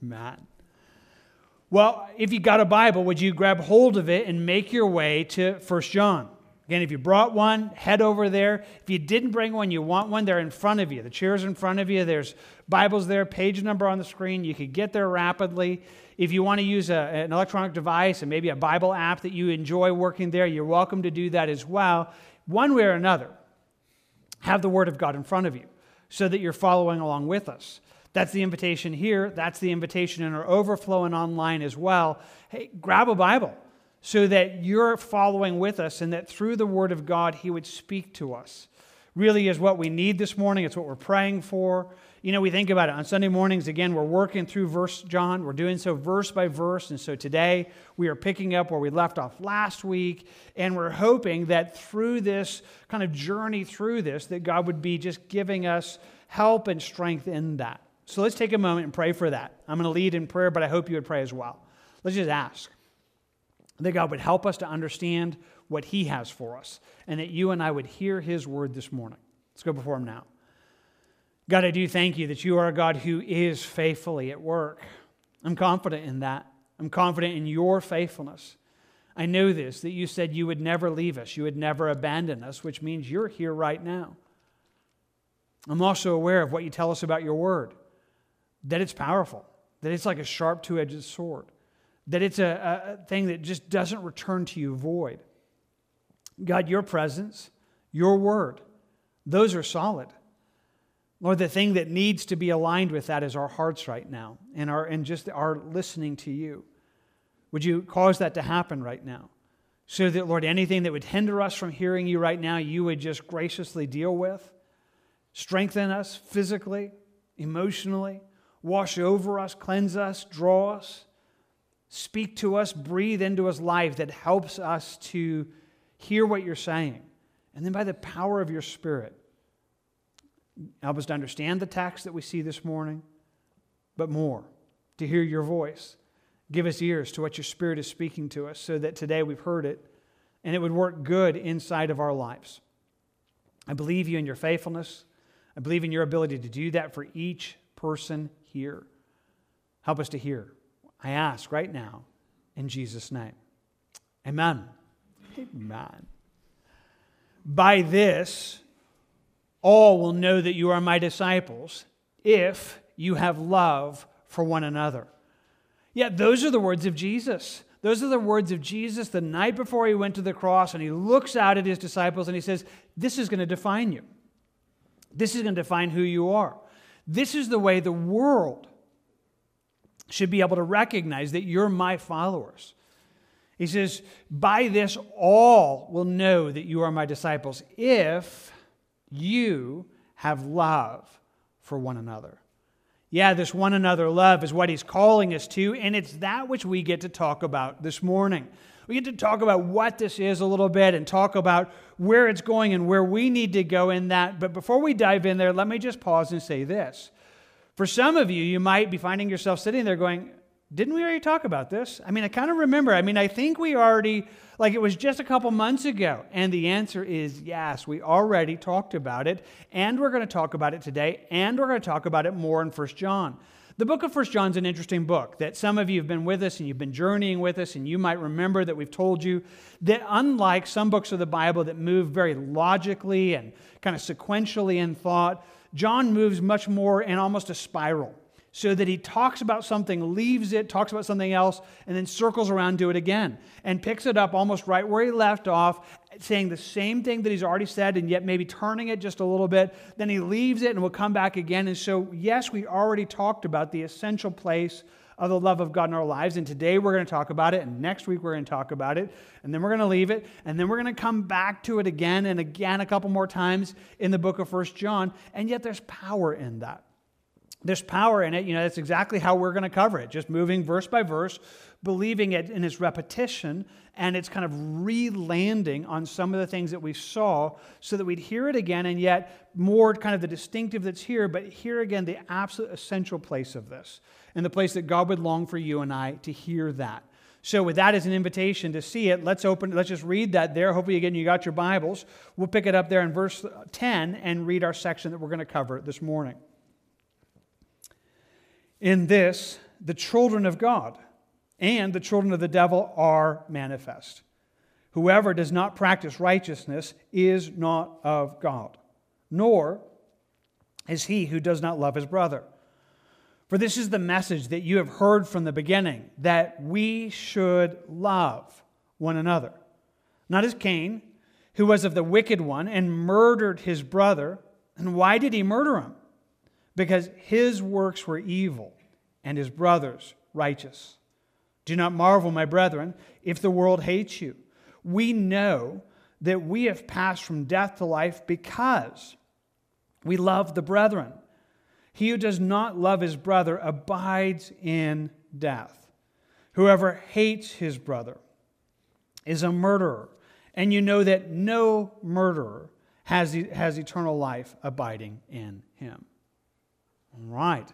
Matt. Well, if you got a Bible, would you grab hold of it and make your way to 1 John? Again, if you brought one, head over there. If you didn't bring one, you want one, they're in front of you. The chair's in front of you. There's Bibles there, page number on the screen. You could get there rapidly. If you want to use a, an electronic device and maybe a Bible app that you enjoy working there, you're welcome to do that as well. One way or another, have the Word of God in front of you so that you're following along with us. That's the invitation here. That's the invitation in our overflow and online as well. Hey, grab a Bible so that you're following with us and that through the Word of God, He would speak to us. Really is what we need this morning. It's what we're praying for. You know, we think about it on Sunday mornings, again, we're working through First John. We're doing so verse by verse. And so today we are picking up where we left off last week. And we're hoping that through this kind of journey through this, that God would be just giving us help and strength in that. So let's take a moment and pray for that. I'm going to lead in prayer, but I hope you would pray as well. Let's just ask that God would help us to understand what He has for us, and that you and I would hear His word this morning. Let's go before Him now. God, I do thank you that you are a God who is faithfully at work. I'm confident in that. I'm confident in your faithfulness. I know this, that you said you would never leave us, you would never abandon us, which means you're here right now. I'm also aware of what you tell us about your word, that it's powerful, that it's like a sharp two edged sword that it's a, a thing that just doesn't return to you void. God, your presence, your word, those are solid. Lord, the thing that needs to be aligned with that is our hearts right now and, our, and just our listening to you. Would you cause that to happen right now? So that, Lord, anything that would hinder us from hearing you right now, you would just graciously deal with. Strengthen us physically, emotionally, wash over us, cleanse us, draw us. Speak to us, breathe into us life that helps us to hear what you're saying. And then by the power of your Spirit, help us to understand the text that we see this morning, but more, to hear your voice. Give us ears to what your Spirit is speaking to us so that today we've heard it and it would work good inside of our lives. I believe you in your faithfulness. I believe in your ability to do that for each person here. Help us to hear. I ask right now in Jesus' name. Amen. Amen. By this, all will know that you are my disciples if you have love for one another. Yeah, those are the words of Jesus. Those are the words of Jesus the night before he went to the cross, and he looks out at his disciples and he says, This is going to define you. This is going to define who you are. This is the way the world should be able to recognize that you're my followers. He says, By this all will know that you are my disciples if you have love for one another. Yeah, this one another love is what he's calling us to, and it's that which we get to talk about this morning. We get to talk about what this is a little bit and talk about where it's going and where we need to go in that. But before we dive in there, let me just pause and say this. For some of you, you might be finding yourself sitting there going, Didn't we already talk about this? I mean, I kind of remember. I mean, I think we already, like it was just a couple months ago. And the answer is yes, we already talked about it. And we're going to talk about it today. And we're going to talk about it more in 1 John. The book of 1 John is an interesting book that some of you have been with us and you've been journeying with us, and you might remember that we've told you that unlike some books of the Bible that move very logically and kind of sequentially in thought, John moves much more in almost a spiral. So that he talks about something, leaves it, talks about something else, and then circles around to it again and picks it up almost right where he left off, saying the same thing that he's already said, and yet maybe turning it just a little bit. Then he leaves it and will come back again. And so, yes, we already talked about the essential place of the love of God in our lives. And today we're going to talk about it, and next week we're going to talk about it, and then we're going to leave it, and then we're going to come back to it again and again a couple more times in the book of First John. And yet there's power in that. There's power in it. You know, that's exactly how we're going to cover it, just moving verse by verse, believing it in its repetition, and it's kind of re-landing on some of the things that we saw so that we'd hear it again, and yet more kind of the distinctive that's here, but here again, the absolute essential place of this and the place that God would long for you and I to hear that. So, with that as an invitation to see it, let's open, let's just read that there. Hopefully, again, you got your Bibles. We'll pick it up there in verse 10 and read our section that we're going to cover this morning. In this, the children of God and the children of the devil are manifest. Whoever does not practice righteousness is not of God, nor is he who does not love his brother. For this is the message that you have heard from the beginning that we should love one another. Not as Cain, who was of the wicked one and murdered his brother. And why did he murder him? Because his works were evil and his brother's righteous. Do not marvel, my brethren, if the world hates you. We know that we have passed from death to life because we love the brethren. He who does not love his brother abides in death. Whoever hates his brother is a murderer. And you know that no murderer has, has eternal life abiding in him. All right.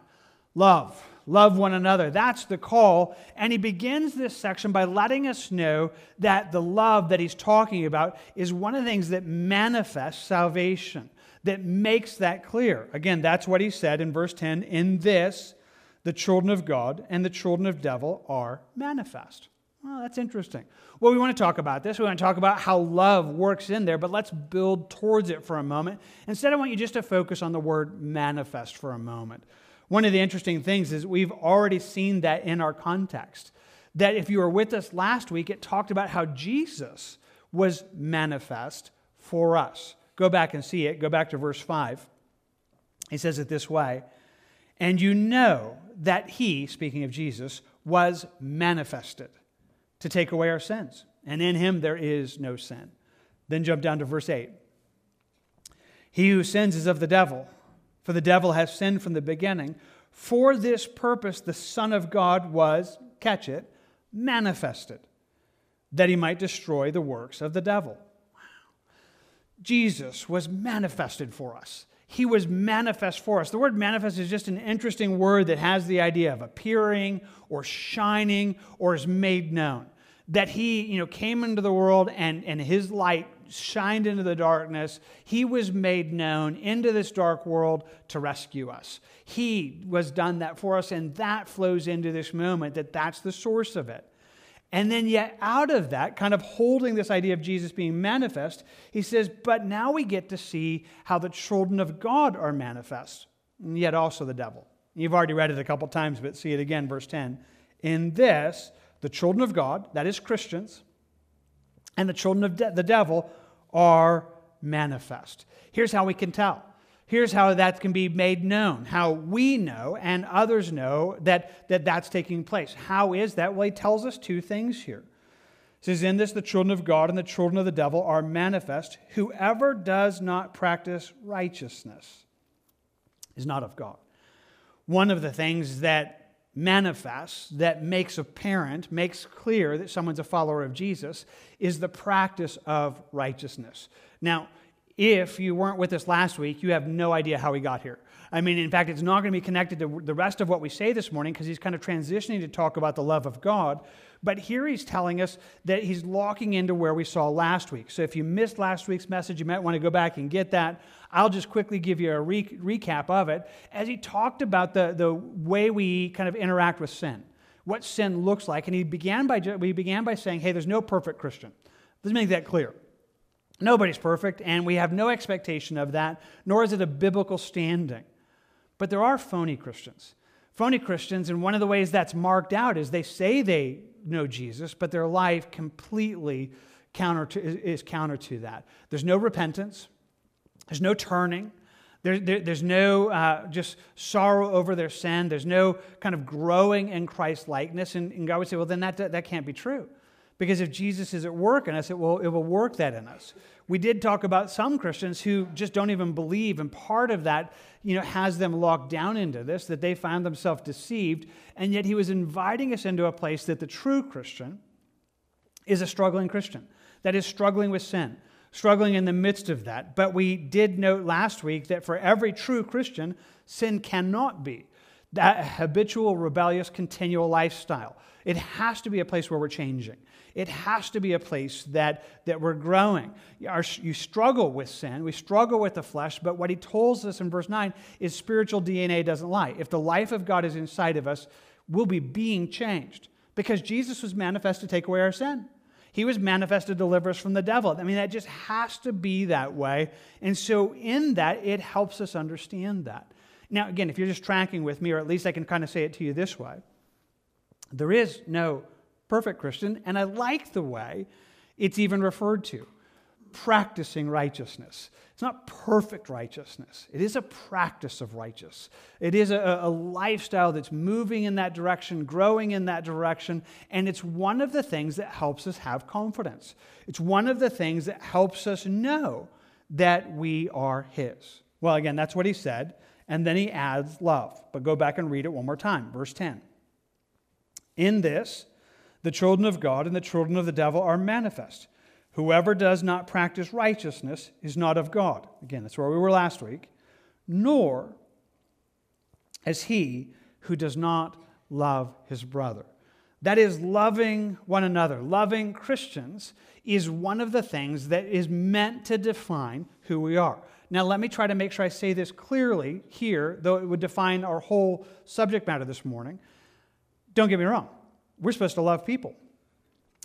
Love. Love one another. That's the call. And he begins this section by letting us know that the love that he's talking about is one of the things that manifests salvation that makes that clear. Again, that's what he said in verse 10 In this, the children of God and the children of devil are manifest. Well, that's interesting. Well, we want to talk about this. We want to talk about how love works in there, but let's build towards it for a moment. Instead, I want you just to focus on the word manifest for a moment. One of the interesting things is we've already seen that in our context. That if you were with us last week, it talked about how Jesus was manifest for us. Go back and see it. Go back to verse 5. He says it this way And you know that he, speaking of Jesus, was manifested to take away our sins. And in him there is no sin. Then jump down to verse 8. He who sins is of the devil, for the devil has sinned from the beginning. For this purpose, the Son of God was, catch it, manifested, that he might destroy the works of the devil. Jesus was manifested for us. He was manifest for us. The word manifest is just an interesting word that has the idea of appearing or shining or is made known. That he, you know, came into the world and, and his light shined into the darkness. He was made known into this dark world to rescue us. He was done that for us, and that flows into this moment that that's the source of it. And then, yet, out of that, kind of holding this idea of Jesus being manifest, he says, But now we get to see how the children of God are manifest, and yet also the devil. You've already read it a couple times, but see it again, verse 10. In this, the children of God, that is Christians, and the children of de- the devil are manifest. Here's how we can tell Here's how that can be made known, how we know and others know that, that that's taking place. How is that? Well, he tells us two things here. He says, In this, the children of God and the children of the devil are manifest. Whoever does not practice righteousness is not of God. One of the things that manifests, that makes apparent, makes clear that someone's a follower of Jesus, is the practice of righteousness. Now, if you weren't with us last week, you have no idea how we got here. I mean, in fact, it's not going to be connected to the rest of what we say this morning because he's kind of transitioning to talk about the love of God. But here he's telling us that he's locking into where we saw last week. So if you missed last week's message, you might want to go back and get that. I'll just quickly give you a re- recap of it as he talked about the, the way we kind of interact with sin, what sin looks like. And he began by, we began by saying, hey, there's no perfect Christian. Let's make that clear. Nobody's perfect, and we have no expectation of that, nor is it a biblical standing. But there are phony Christians. Phony Christians, and one of the ways that's marked out is they say they know Jesus, but their life completely counter to, is counter to that. There's no repentance, there's no turning. There, there, there's no uh, just sorrow over their sin. There's no kind of growing in Christ likeness. And, and God would say, well, then that, that can't be true. Because if Jesus is at work in us, it will, it will work that in us. We did talk about some Christians who just don't even believe, and part of that you know, has them locked down into this, that they found themselves deceived, and yet he was inviting us into a place that the true Christian is a struggling Christian, that is struggling with sin, struggling in the midst of that. But we did note last week that for every true Christian, sin cannot be that habitual, rebellious, continual lifestyle. It has to be a place where we're changing. It has to be a place that, that we're growing. you struggle with sin, we struggle with the flesh, but what he tells us in verse 9 is spiritual DNA doesn't lie. If the life of God is inside of us, We'll be being changed because Jesus was manifest to take away our sin. He was manifest to deliver us from the devil. I mean, that just has to be that way. And so, in that, it helps us understand that. Now, again, if you're just tracking with me, or at least I can kind of say it to you this way there is no perfect Christian, and I like the way it's even referred to practicing righteousness. It's not perfect righteousness, it is a practice of righteous. It is a, a, lifestyle that's moving in that direction, growing in that direction, and it's one of the things that helps us have confidence. It's one of the things that helps us know that we are His. Well, again, that's what he said, and then he adds love. But go back and read it one more time. Verse 10. In this, the children of God and the children of the devil are manifest. Whoever does not practice righteousness is not of God. Again, that's where we were last week. Nor is he who does not love his brother. That is, loving one another, loving Christians, is one of the things that is meant to define who we are. Now, let me try to make sure I say this clearly here, though it would define our whole subject matter this morning. Don't get me wrong, we're supposed to love people.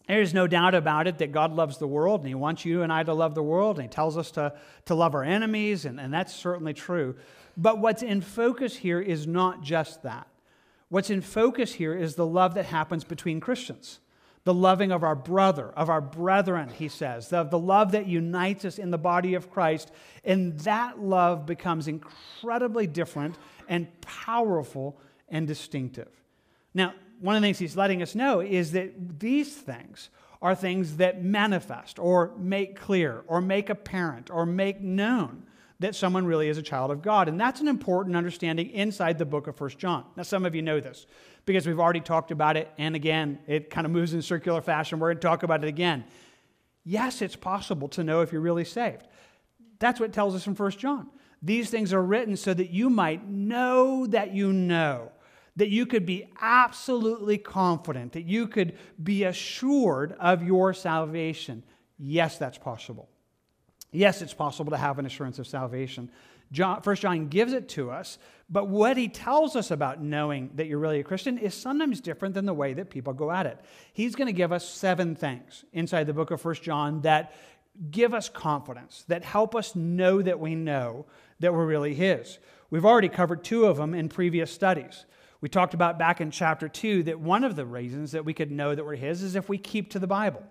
There's no doubt about it that God loves the world and He wants you and I to love the world and He tells us to, to love our enemies, and, and that's certainly true. But what's in focus here is not just that. What's in focus here is the love that happens between Christians. The loving of our brother, of our brethren, he says, the, the love that unites us in the body of Christ. And that love becomes incredibly different and powerful and distinctive. Now, one of the things he's letting us know is that these things are things that manifest or make clear or make apparent or make known that someone really is a child of God. And that's an important understanding inside the book of First John. Now, some of you know this because we've already talked about it. And again, it kind of moves in circular fashion. We're going to talk about it again. Yes, it's possible to know if you're really saved. That's what tells us in First John. These things are written so that you might know that you know that you could be absolutely confident, that you could be assured of your salvation. Yes, that's possible. Yes, it's possible to have an assurance of salvation. John, First John gives it to us, but what he tells us about knowing that you're really a Christian is sometimes different than the way that people go at it. He's going to give us seven things inside the book of First John that give us confidence, that help us know that we know that we're really his. We've already covered two of them in previous studies. We talked about back in chapter 2 that one of the reasons that we could know that we're His is if we keep to the Bible.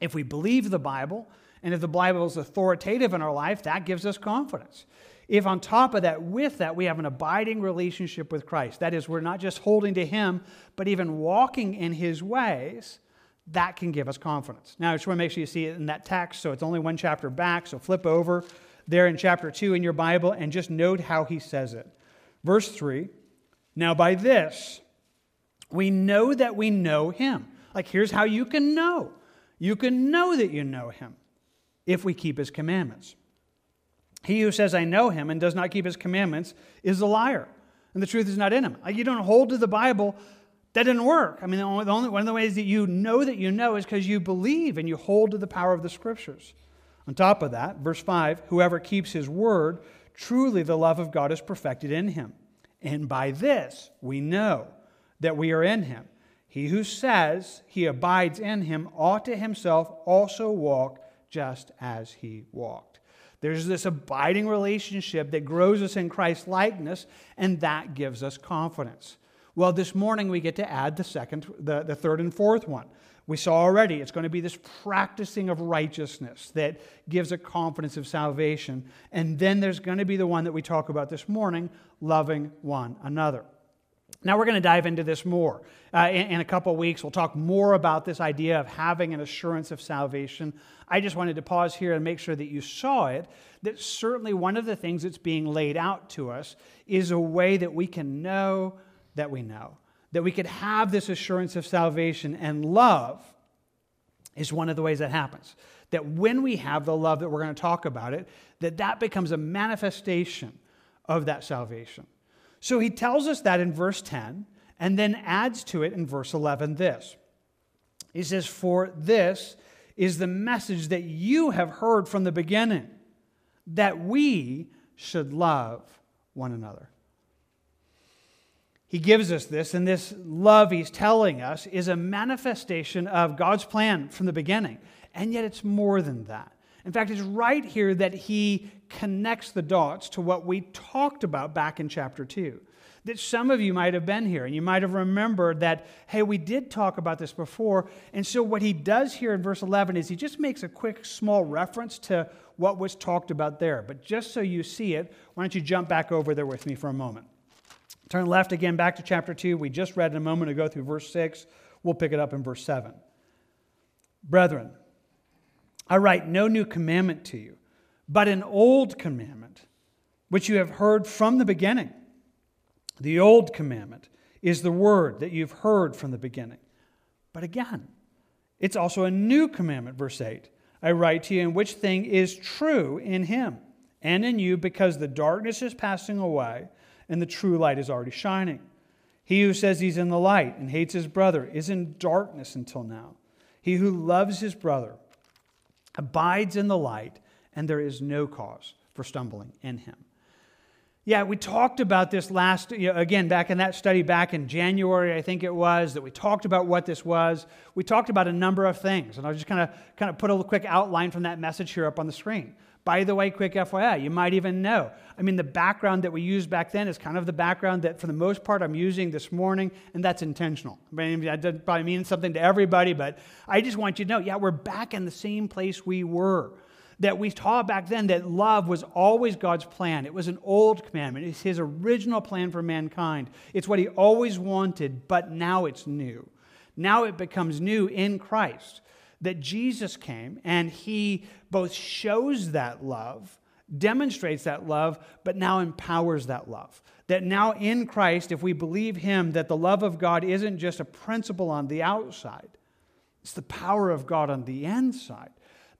If we believe the Bible, and if the Bible is authoritative in our life, that gives us confidence. If on top of that, with that, we have an abiding relationship with Christ, that is, we're not just holding to Him, but even walking in His ways, that can give us confidence. Now, I just want to make sure you see it in that text, so it's only one chapter back, so flip over there in chapter 2 in your Bible and just note how he says it. Verse 3 now, by this, we know that we know him. Like, here's how you can know you can know that you know him if we keep his commandments. He who says, I know him, and does not keep his commandments is a liar, and the truth is not in him. Like, you don't hold to the Bible. That didn't work. I mean, the only, the only one of the ways that you know that you know is because you believe and you hold to the power of the scriptures. On top of that, verse 5 whoever keeps his word, truly the love of God is perfected in him. And by this we know that we are in him. He who says he abides in him ought to himself also walk just as he walked. There's this abiding relationship that grows us in Christ's likeness, and that gives us confidence. Well, this morning we get to add the second, the, the third and fourth one. We saw already it's going to be this practicing of righteousness that gives a confidence of salvation. And then there's going to be the one that we talk about this morning loving one another. Now, we're going to dive into this more. Uh, in, in, a couple weeks, we'll talk more about this idea of having an assurance of salvation. I just wanted to pause here and make sure that you saw it. That certainly one of the things that's being laid out to us is a way that we can know that we know that we could have this assurance of salvation and love is one of the ways that happens. That when we have the love that we're going to talk about it that that becomes a manifestation of that salvation. So he tells us that in verse 10 and then adds to it in verse 11 this. He says for this is the message that you have heard from the beginning that we should love one another he gives us this, and this love he's telling us is a manifestation of God's plan from the beginning. And yet it's more than that. In fact, it's right here that he connects the dots to what we talked about back in chapter 2. That some of you might have been here and you might have remembered that, hey, we did talk about this before. And so, what he does here in verse 11 is he just makes a quick, small reference to what was talked about there. But just so you see it, why don't you jump back over there with me for a moment? Turn left again back to chapter 2. We just read a moment ago through verse 6. We'll pick it up in verse 7. Brethren, I write no new commandment to you, but an old commandment, which you have heard from the beginning. The old commandment is the word that you've heard from the beginning. But again, it's also a new commandment, verse 8. I write to you in which thing is true in him and in you, because the darkness is passing away and the true light is already shining. He who says he's in the light and hates his brother is in darkness until now. He who loves his brother abides in the light, and there is no cause for stumbling in him. Yeah, we talked about this last, you know, again, back in that study back in January, I think it was, that we talked about what this was. We talked about a number of things, and I'll just kind of kind of put a quick outline from that message here up on the screen. By the way, quick FYI, you might even know. I mean, the background that we used back then is kind of the background that, for the most part, I'm using this morning, and that's intentional. I mean, that probably mean something to everybody, but I just want you to know yeah, we're back in the same place we were. That we taught back then that love was always God's plan. It was an old commandment, it's His original plan for mankind. It's what He always wanted, but now it's new. Now it becomes new in Christ that Jesus came and he both shows that love, demonstrates that love, but now empowers that love. That now in Christ, if we believe him, that the love of God isn't just a principle on the outside, it's the power of God on the inside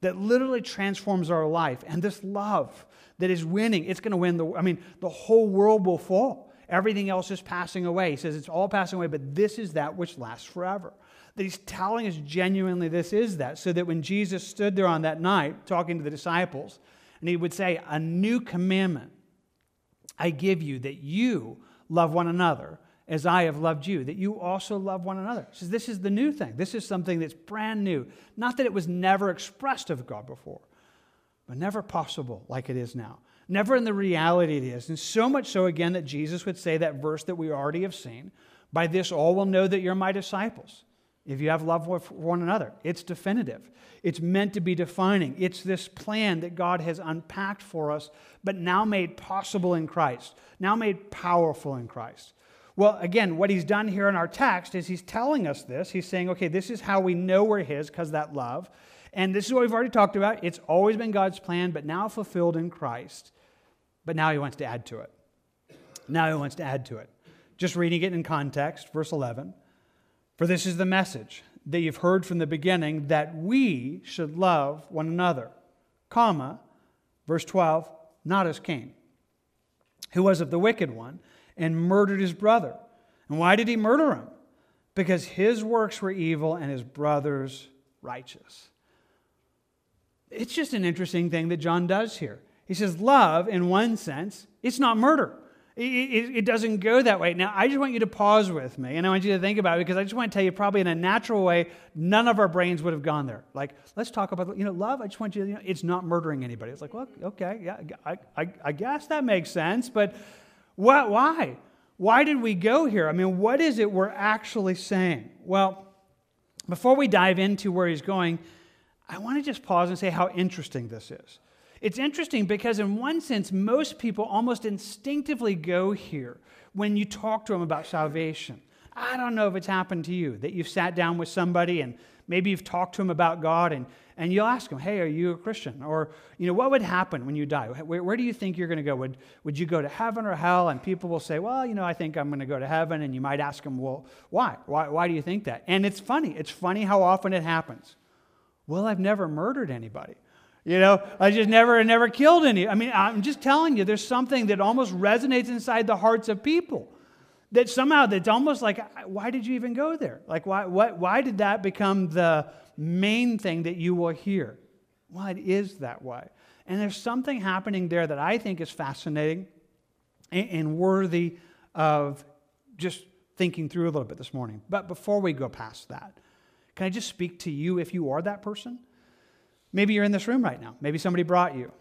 that literally transforms our life. And this love that is winning, it's going to win the, I mean, the whole world will fall. Everything else is passing away. He says it's all passing away, but this is that which lasts forever that he's telling us genuinely this is that. So that when Jesus stood there on that night talking to the disciples, and he would say, A new commandment I give you that you love one another as I have loved you, that you also love one another. He says, This is the new thing. This is something that's brand new. Not that it was never expressed of God before, but never possible like it is now. Never in the reality it is. And so much so, again, that Jesus would say that verse that we already have seen By this all will know that you're my disciples if you have love for one another. It's definitive. It's meant to be defining. It's this plan that God has unpacked for us, but now made possible in Christ, now made powerful in Christ. Well, again, what he's done here in our text is he's telling us this. He's saying, okay, this is how we know we're his because that love. And this is what we've already talked about. It's always been God's plan, but now fulfilled in Christ. But now he wants to add to it. Now he wants to add to it. Just reading it in context, verse 11. For this is the message that you've heard from the beginning that we should love one another. Comma, verse 12, not as Cain, who was of the wicked one and murdered his brother. And why did he murder him? Because his works were evil and his brother's righteous. It's just an interesting thing that John does here. He says, Love, in one sense, it's not murder. It, it, it, doesn't go that way. Now, I just want you to pause with me, and I want you to think about it because I just want to tell you, probably in a natural way, none of our brains would have gone there. Like, let's talk about, you know, love. I just want you to, you know, it's not murdering anybody. It's like, well, okay, yeah, I, I, I guess that makes sense, but what, why? Why did we go here? I mean, what is it we're actually saying? Well, before we dive into where he's going, I want to just pause and say how interesting this is. It's interesting because, in one sense, most people almost instinctively go here when you talk to them about salvation. I don't know if it's happened to you that you've sat down with somebody and maybe you've talked to them about God and, and you'll ask them, hey, are you a Christian? Or, you know, what would happen when you die? Where, where do you think you're going to go? Would, would you go to heaven or hell? And people will say, well, you know, I think I'm going to go to heaven. And you might ask them, well, why? why? Why do you think that? And it's funny. It's funny how often it happens. Well, I've never murdered anybody. You know, I just never, never killed any. I mean, I'm just telling you, there's something that almost resonates inside the hearts of people. That somehow that's almost like, why did you even go there? Like, why, why, why did that become the main thing that you will hear? It is that way. And there's something happening there that I think is fascinating and worthy of just thinking through a little bit this morning. But before we go past that, can I just speak to you if you are that person? Maybe you're in this room right now. Maybe somebody brought you.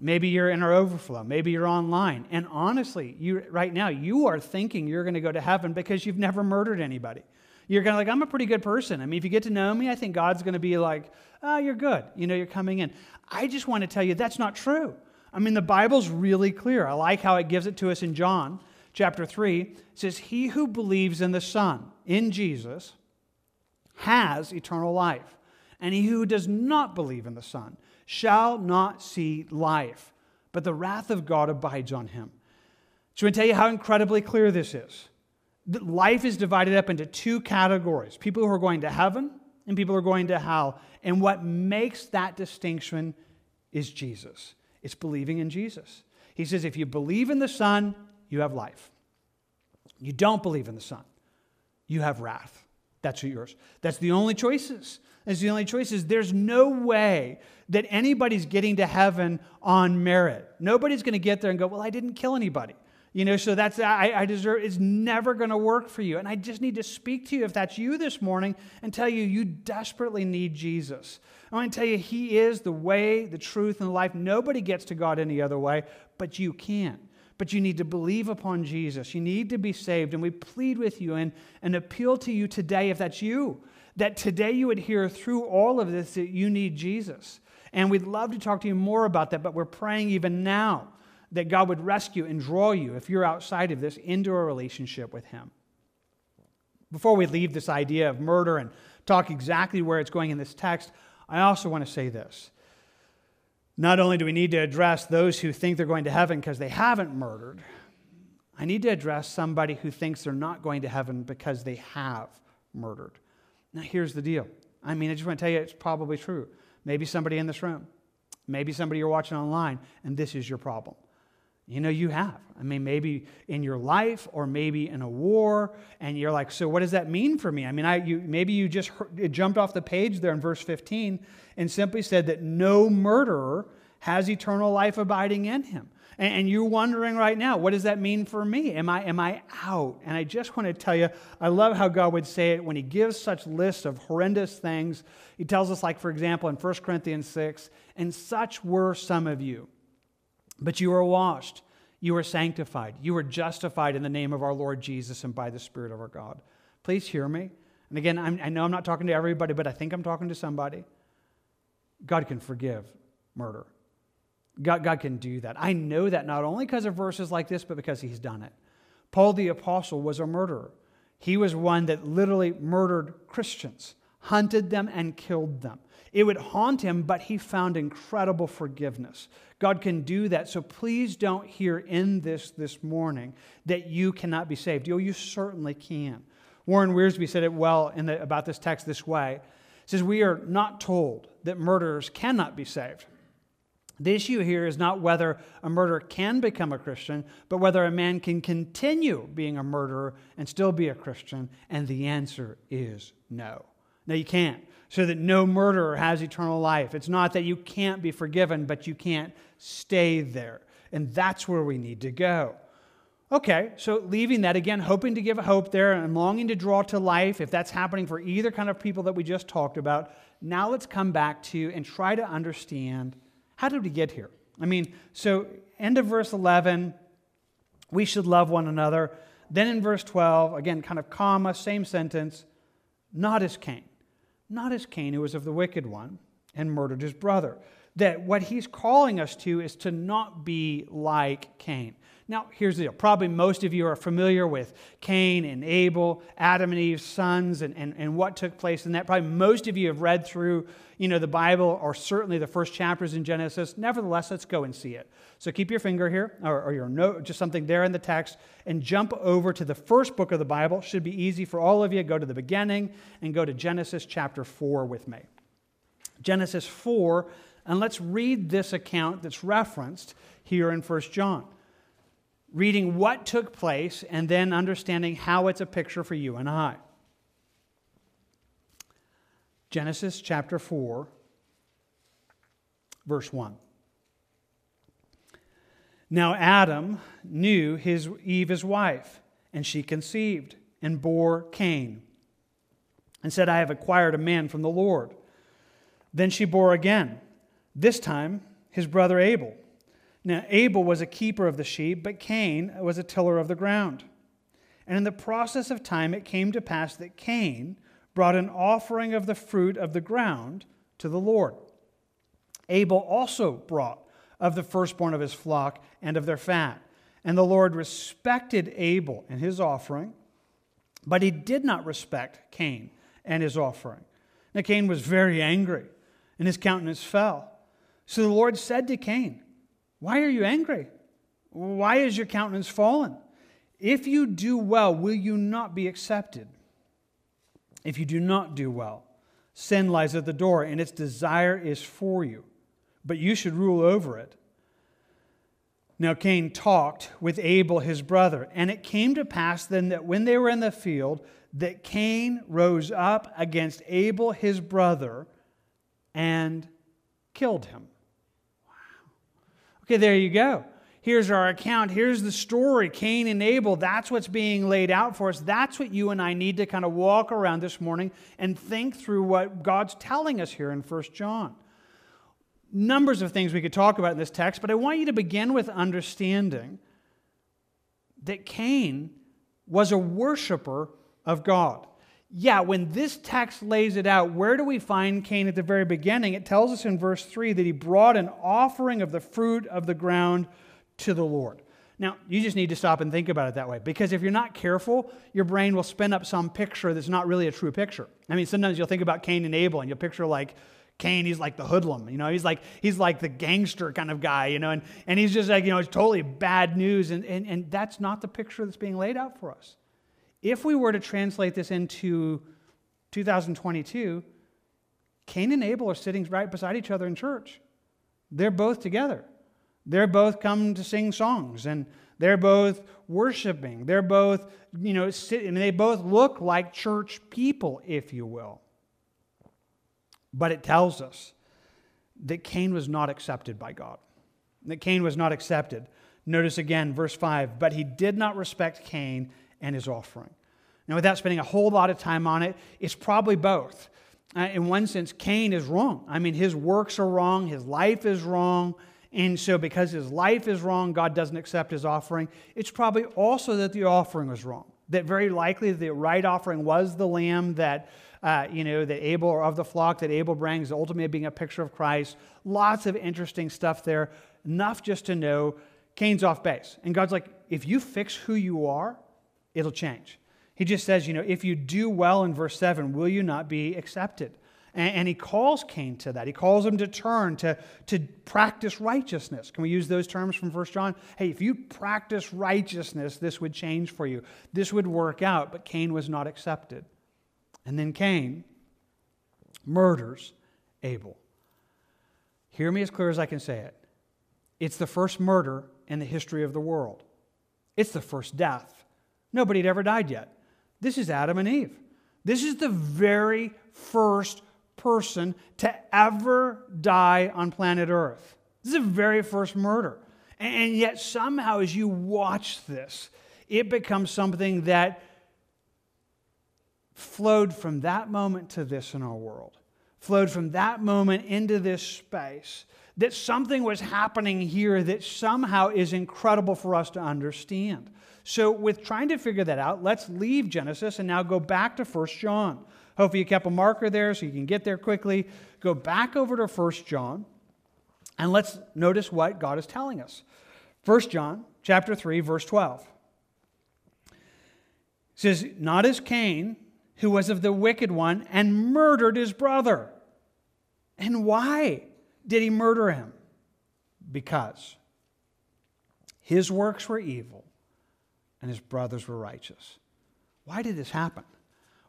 Maybe you're in our overflow. Maybe you're online. And honestly, you right now you are thinking you're going to go to heaven because you've never murdered anybody. You're going to like, I'm a pretty good person. I mean, if you get to know me, I think God's going to be like, oh, you're good. You know, you're coming in. I just want to tell you that's not true. I mean, the Bible's really clear. I like how it gives it to us in John chapter 3. It says, He who believes in the Son, in Jesus, has eternal life. And he who does not believe in the Son shall not see life, but the wrath of God abides on him. So I want to tell you how incredibly clear this is. Life is divided up into two categories people who are going to heaven and people who are going to hell. And what makes that distinction is Jesus. It's believing in Jesus. He says, if you believe in the Son, you have life. You don't believe in the Son, you have wrath. That's yours. That's the only choices. That's the only choices. There's no way that anybody's getting to heaven on merit. Nobody's going to get there and go, Well, I didn't kill anybody. You know, so that's, I, I deserve, it's never going to work for you. And I just need to speak to you, if that's you this morning, and tell you, you desperately need Jesus. I want to tell you, He is the way, the truth, and the life. Nobody gets to God any other way, but you can. But you need to believe upon Jesus. You need to be saved. And we plead with you and, and appeal to you today, if that's you, that today you would hear through all of this that you need Jesus. And we'd love to talk to you more about that, but we're praying even now that God would rescue and draw you, if you're outside of this, into a relationship with Him. Before we leave this idea of murder and talk exactly where it's going in this text, I also want to say this. Not only do we need to address those who think they're going to heaven because they haven't murdered, I need to address somebody who thinks they're not going to heaven because they have murdered. Now, here's the deal. I mean, I just want to tell you it's probably true. Maybe somebody in this room, maybe somebody you're watching online, and this is your problem. You know, you have. I mean, maybe in your life or maybe in a war, and you're like, so what does that mean for me? I mean, I, you, maybe you just heard, jumped off the page there in verse 15 and simply said that no murderer has eternal life abiding in him. And, and you're wondering right now, what does that mean for me? Am I, am I out? And I just want to tell you, I love how God would say it when He gives such lists of horrendous things. He tells us, like, for example, in 1 Corinthians 6, and such were some of you. But you are washed, you are sanctified, you are justified in the name of our Lord Jesus and by the Spirit of our God. Please hear me. And again, I'm, i know I'm not talking to everybody, but I think I'm talking to somebody. God can forgive murder. God, God can do that. I know that not only because of verses like this, but because He's done it. Paul the Apostle was a murderer. He was one that literally murdered Christians, hunted them, and killed them. It would haunt him, but he found incredible forgiveness. God can do that. So please don't hear in this this morning that you cannot be saved. You, you certainly can. Warren Wiersbe said it well the, about this text this way. Says, We are not told that murderers cannot be saved. The issue here is not whether a murderer can become a Christian, but whether a man can continue being a murderer and still be a Christian. And the answer is no. No, you can't so that no murderer has eternal life. It's not that you can't be forgiven, but you can't stay there. And that's where we need to go. Okay, so leaving that again, hoping to give hope there and longing to draw to life, if that's happening for either kind of people that we just talked about, now let's come back to and try to understand how did we get here? I mean, so end of verse 11, we should love one another. Then in verse 12, again, kind of comma, same sentence, not as Cain not as Cain, who was of the wicked one and murdered his brother. That what he's calling us to is to not be like Cain. Now, here's the deal. Probably most of you are familiar with Cain and Abel, Adam and Eve's sons, and, and, and what took place in that. Probably most of you have read through you know, the Bible or certainly the first chapters in Genesis. Nevertheless, let's go and see it. So keep your finger here or, or your note, just something there in the text, and jump over to the first book of the Bible. Should be easy for all of you. Go to the beginning and go to Genesis chapter 4 with me. Genesis 4, and let's read this account that's referenced here in 1 John reading what took place and then understanding how it's a picture for you and I. Genesis chapter 4, verse 1. Now Adam knew his Eve his wife, And she conceived and bore Cain and said, I have acquired a man from the Lord. Then she bore again, this time his brother Abel. Now, Abel was a keeper of the sheep, but Cain was a tiller of the ground. And in the process of time, it came to pass that Cain brought an offering of the fruit of the ground to the Lord. Abel also brought of the firstborn of his flock and of their fat. And the Lord respected Abel and his offering, but he did not respect Cain and his offering. Now Cain was very angry, and his countenance fell. So the Lord said to Cain, Why are you angry? Why is your countenance fallen? If you do well, will you not be accepted? If you do not do well, sin lies at the door, and its desire is for you, but you should rule over it. Now Cain talked with Abel his brother, and it came to pass then that when they were in the field, that Cain rose up against Abel his brother and killed him. Wow. Okay, there you go. Here's our account. Here's the story Cain and Abel. That's what's being laid out for us. That's what you and I need to kind of walk around this morning and think through what God's telling us here in 1 John. Numbers of things we could talk about in this text, but I want you to begin with understanding that Cain was a worshiper of God. Yeah, when this text lays it out, where do we find Cain at the very beginning? It tells us in verse 3 that he brought an offering of the fruit of the ground to the Lord. Now, you just need to stop and think about it that way because if you're not careful, your brain will spin up some picture that's not really a true picture. I mean, sometimes you'll think about Cain and Abel and you'll picture like Cain, he's like the hoodlum, you know, he's like he's like the gangster kind of guy, you know, and, and he's just like, you know, it's totally bad news. And, and, and that's not the picture that's being laid out for us. If we were to translate this into 2022, Cain and Abel are sitting right beside each other in church. They're both together. They're both come to sing songs and they're both worshiping. They're both, you know, sitting, and they both look like church people, if you will. But it tells us that Cain was not accepted by God. That Cain was not accepted. Notice again, verse 5 But he did not respect Cain and his offering. Now, without spending a whole lot of time on it, it's probably both. Uh, in one sense, Cain is wrong. I mean, his works are wrong, his life is wrong. And so, because his life is wrong, God doesn't accept his offering. It's probably also that the offering was wrong. That very likely the right offering was the lamb that, uh, you know, that Abel, or of the flock that Abel brings, ultimately being a picture of Christ. Lots of interesting stuff there. Enough just to know Cain's off base. And God's like, if you fix who you are, it'll change. He just says, you know, if you do well in verse 7, will you not be accepted? And, and, he calls Cain to that. He calls him to turn, to, to practice righteousness. Can we use those terms from 1 John? Hey, if you practice righteousness, this would change for you. This would work out. But Cain was not accepted. And then Cain murders Abel. Hear me as clear as I can say it. It's the first murder in the history of the world, it's the first death. Nobody had ever died yet. This is Adam and Eve. This is the very first person to ever die on planet Earth. This is the very first murder. And yet, somehow, as you watch this, it becomes something that flowed from that moment to this in our world, flowed from that moment into this space, that something was happening here that somehow is incredible for us to understand. So, with trying to figure that out, let's leave Genesis and now go back to 1 John. Hopefully, you kept a marker there so you can get there quickly. Go back over to 1 John and let's notice what God is telling us. 1 John chapter 3 verse 12. It says, "Not as Cain, who was of the wicked one and murdered his brother." And why did he murder him? Because his works were evil and his brothers were righteous. Why did this happen?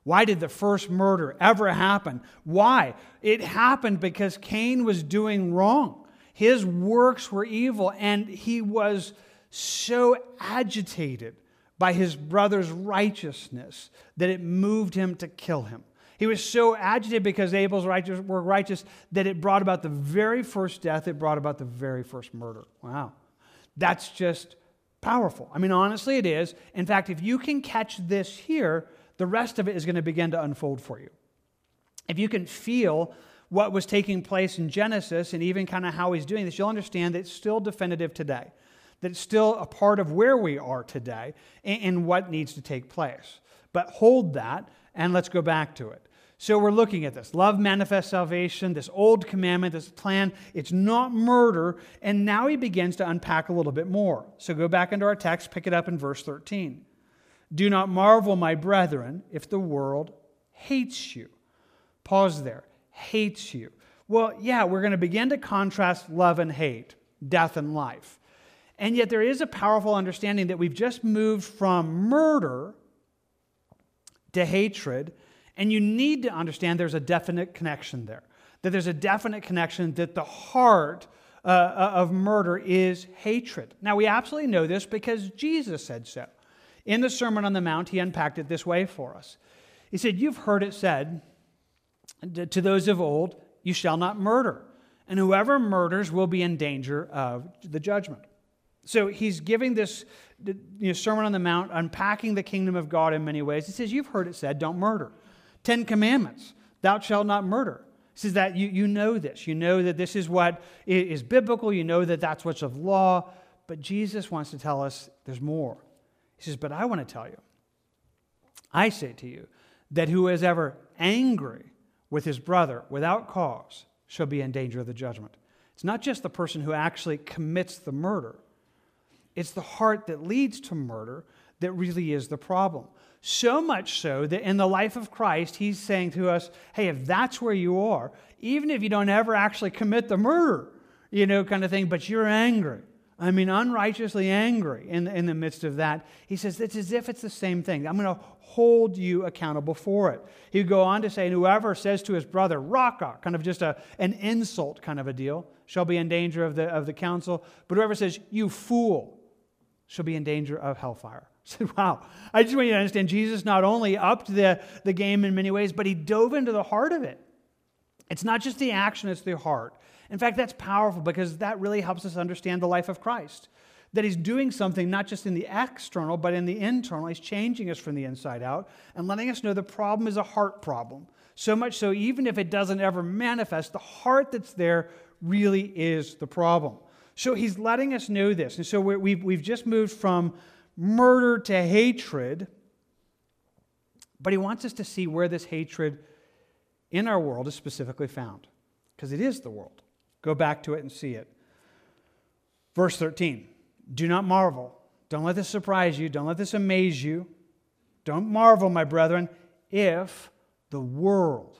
Why did the first murder ever happen? Why? It happened because Cain was doing wrong. His works were evil, and he was so agitated by his brother's righteousness that it moved him to kill him. He was so agitated because Abel's righteous, were righteous that it brought about the very first death, it brought about the very first murder. Wow. That's just Powerful. I mean, honestly, it is. In fact, if you can catch this here, the rest of it is going to begin to unfold for you. If you can feel what was taking place in Genesis and even kind of how he's doing this, you'll understand that it's still definitive today, that it's still a part of where we are today and, and what needs to take place. But hold that and let's go back to it. So we're looking at this love manifests salvation, this old commandment, this plan. It's not murder. And now he begins to unpack a little bit more. So go back into our text, pick it up in verse 13. Do not marvel, my brethren, if the world hates you. Pause there. Hates you. Well, yeah, we're going to begin to contrast love and hate, death and life. And yet there is a powerful understanding that we've just moved from murder to hatred and you need to understand there's a definite connection there, that there's a definite connection that the heart uh, uh, of murder is hatred. Now, we absolutely know this because Jesus said so. In the Sermon on the Mount, he unpacked it this way for us. He said, You've heard it said to those of old, You shall not murder, and whoever murders will be in danger of the judgment. So he's giving this you know, Sermon on the Mount, unpacking the kingdom of God in many ways. He says, You've heard it said, don't murder. Ten Commandments Thou shalt not murder. He says that you, you know this. You know that this is what is biblical. You know that that's what's of law. But Jesus wants to tell us there's more. He says, But I want to tell you, I say to you, that who is ever angry with his brother without cause shall be in danger of the judgment. It's not just the person who actually commits the murder, it's the heart that leads to murder that really is the problem. So much so that in the life of Christ, he's saying to us, hey, if that's where you are, even if you don't ever actually commit the murder, you know, kind of thing, but you're angry. I mean, unrighteously angry in, in the midst of that. He says it's as if it's the same thing. I'm going to hold you accountable for it. He would go on to say, and whoever says to his brother, Raca, kind of just a, an insult kind of a deal, shall be in danger of the, of the council. But whoever says, you fool, shall be in danger of hellfire. said, wow. I just want you to understand Jesus not only upped the, the game in many ways, but he dove into the heart of it. It's not just the action, it's the heart. In fact, that's powerful because that really helps us understand the life of Christ. That he's doing something not just in the external, but in the internal. He's changing us from the inside out and letting us know the problem is a heart problem. So much so, even if it doesn't ever manifest, the heart that's there really is the problem. So he's letting us know this. And so we've, we've just moved from murder to hatred. But he wants us to see where this hatred in our world is specifically found, because it is the world. Go back to it and see it. Verse 13 Do not marvel. Don't let this surprise you. Don't let this amaze you. Don't marvel, my brethren, if the world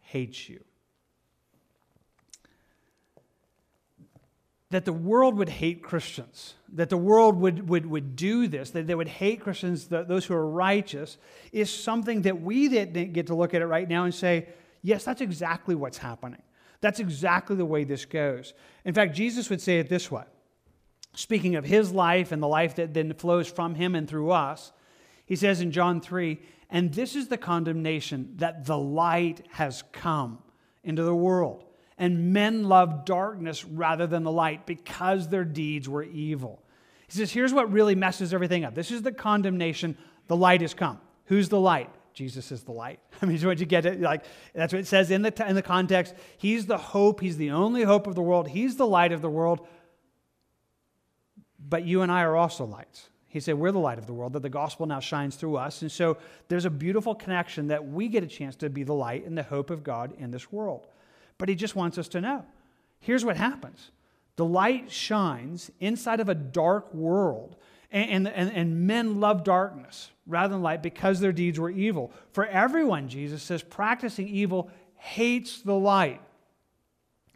hates you. That the world would hate Christians, that the world would, would, would do this, that they would hate Christians, those who are righteous, is something that we didn't get to look at it right now and say, yes, that's exactly what's happening. That's exactly the way this goes. In fact, Jesus would say it this way speaking of his life and the life that then flows from him and through us, he says in John 3, and this is the condemnation that the light has come into the world and men loved darkness rather than the light because their deeds were evil. He says, here's what really messes everything up. This is the condemnation. The light has come. Who's the light? Jesus is the light. I mean, what you get it like that's what it says in the in the context. He's the hope. He's the only hope of the world. He's the light of the world. But you and I are also lights. He said, We're the light of the world, that the gospel now shines through us. And so there's a beautiful connection that we get a chance to be the light and the hope of God in this world but he just wants us to know. Here's what happens the light shines inside of a dark world, and, and, and, men love darkness rather than light because their deeds were evil. For everyone, Jesus says, practicing evil hates the light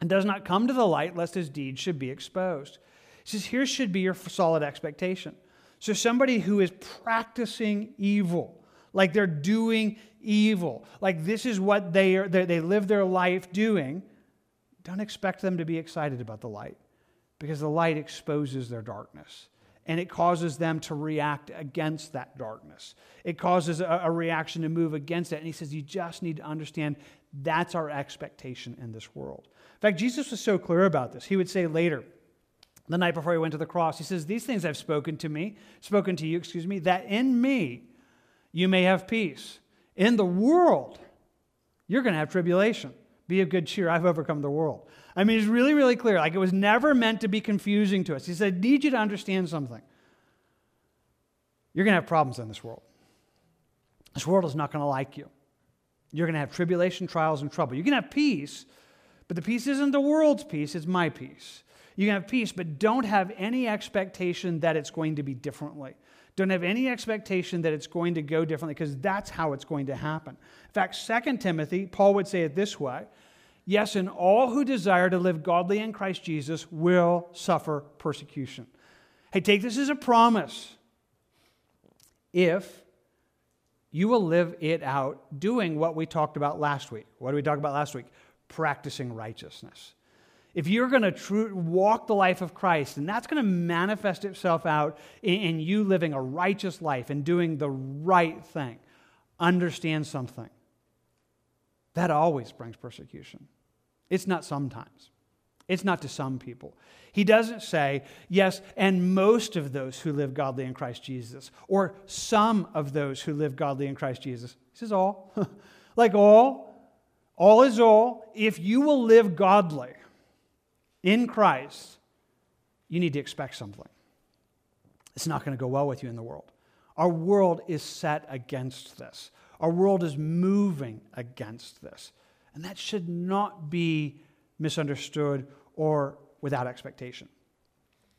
and does not come to the light lest his deeds should be exposed. He says, here should be your solid expectation. So, somebody who is practicing evil, like they're doing evil, like this is what they, are, they, they live their life doing, don't expect them to be excited about the light because the light exposes their darkness and it causes them to react against that darkness. It causes a, a, reaction to move against it. And he says, You just need to understand that's our expectation in this world. In fact, Jesus was so clear about this. He would say later, the night before he went to the cross. He says, These things I've spoken to me, spoken to you, excuse me, that in me you may have peace. In the world, you're going to have tribulation. Be of good cheer. I've overcome the world. I mean, it's really, really clear. Like it was never meant to be confusing to us. He said, I need you to understand something. You're going to have problems in this world. This world is not going to like you. You're going to have tribulation, trials, and trouble. You can have peace, but the peace isn't the world's peace, it's my peace. You can have peace, but don't have any expectation that it's going to be differently. Don't have any expectation that it's going to go differently because that's how it's going to happen. In fact, 2 Timothy, Paul would say it this way Yes, and all who desire to live godly in Christ Jesus will suffer persecution. Hey, take this as a promise. If you will live it out doing what we talked about last week. What did we talk about last week? Practicing righteousness. If you're going to tr- walk the life of Christ, and that's going to manifest itself out in, in you living a righteous life and doing the right thing, understand something. That always brings persecution. It's not sometimes, it's not to some people. He doesn't say, yes, and most of those who live godly in Christ Jesus, or some of those who live godly in Christ Jesus. He says all. like all. All is all. If you will live godly, in Christ, you need to expect something. It's not going to go well with you in the world. Our world is set against this. Our world is moving against this. And that should not be misunderstood or without expectation.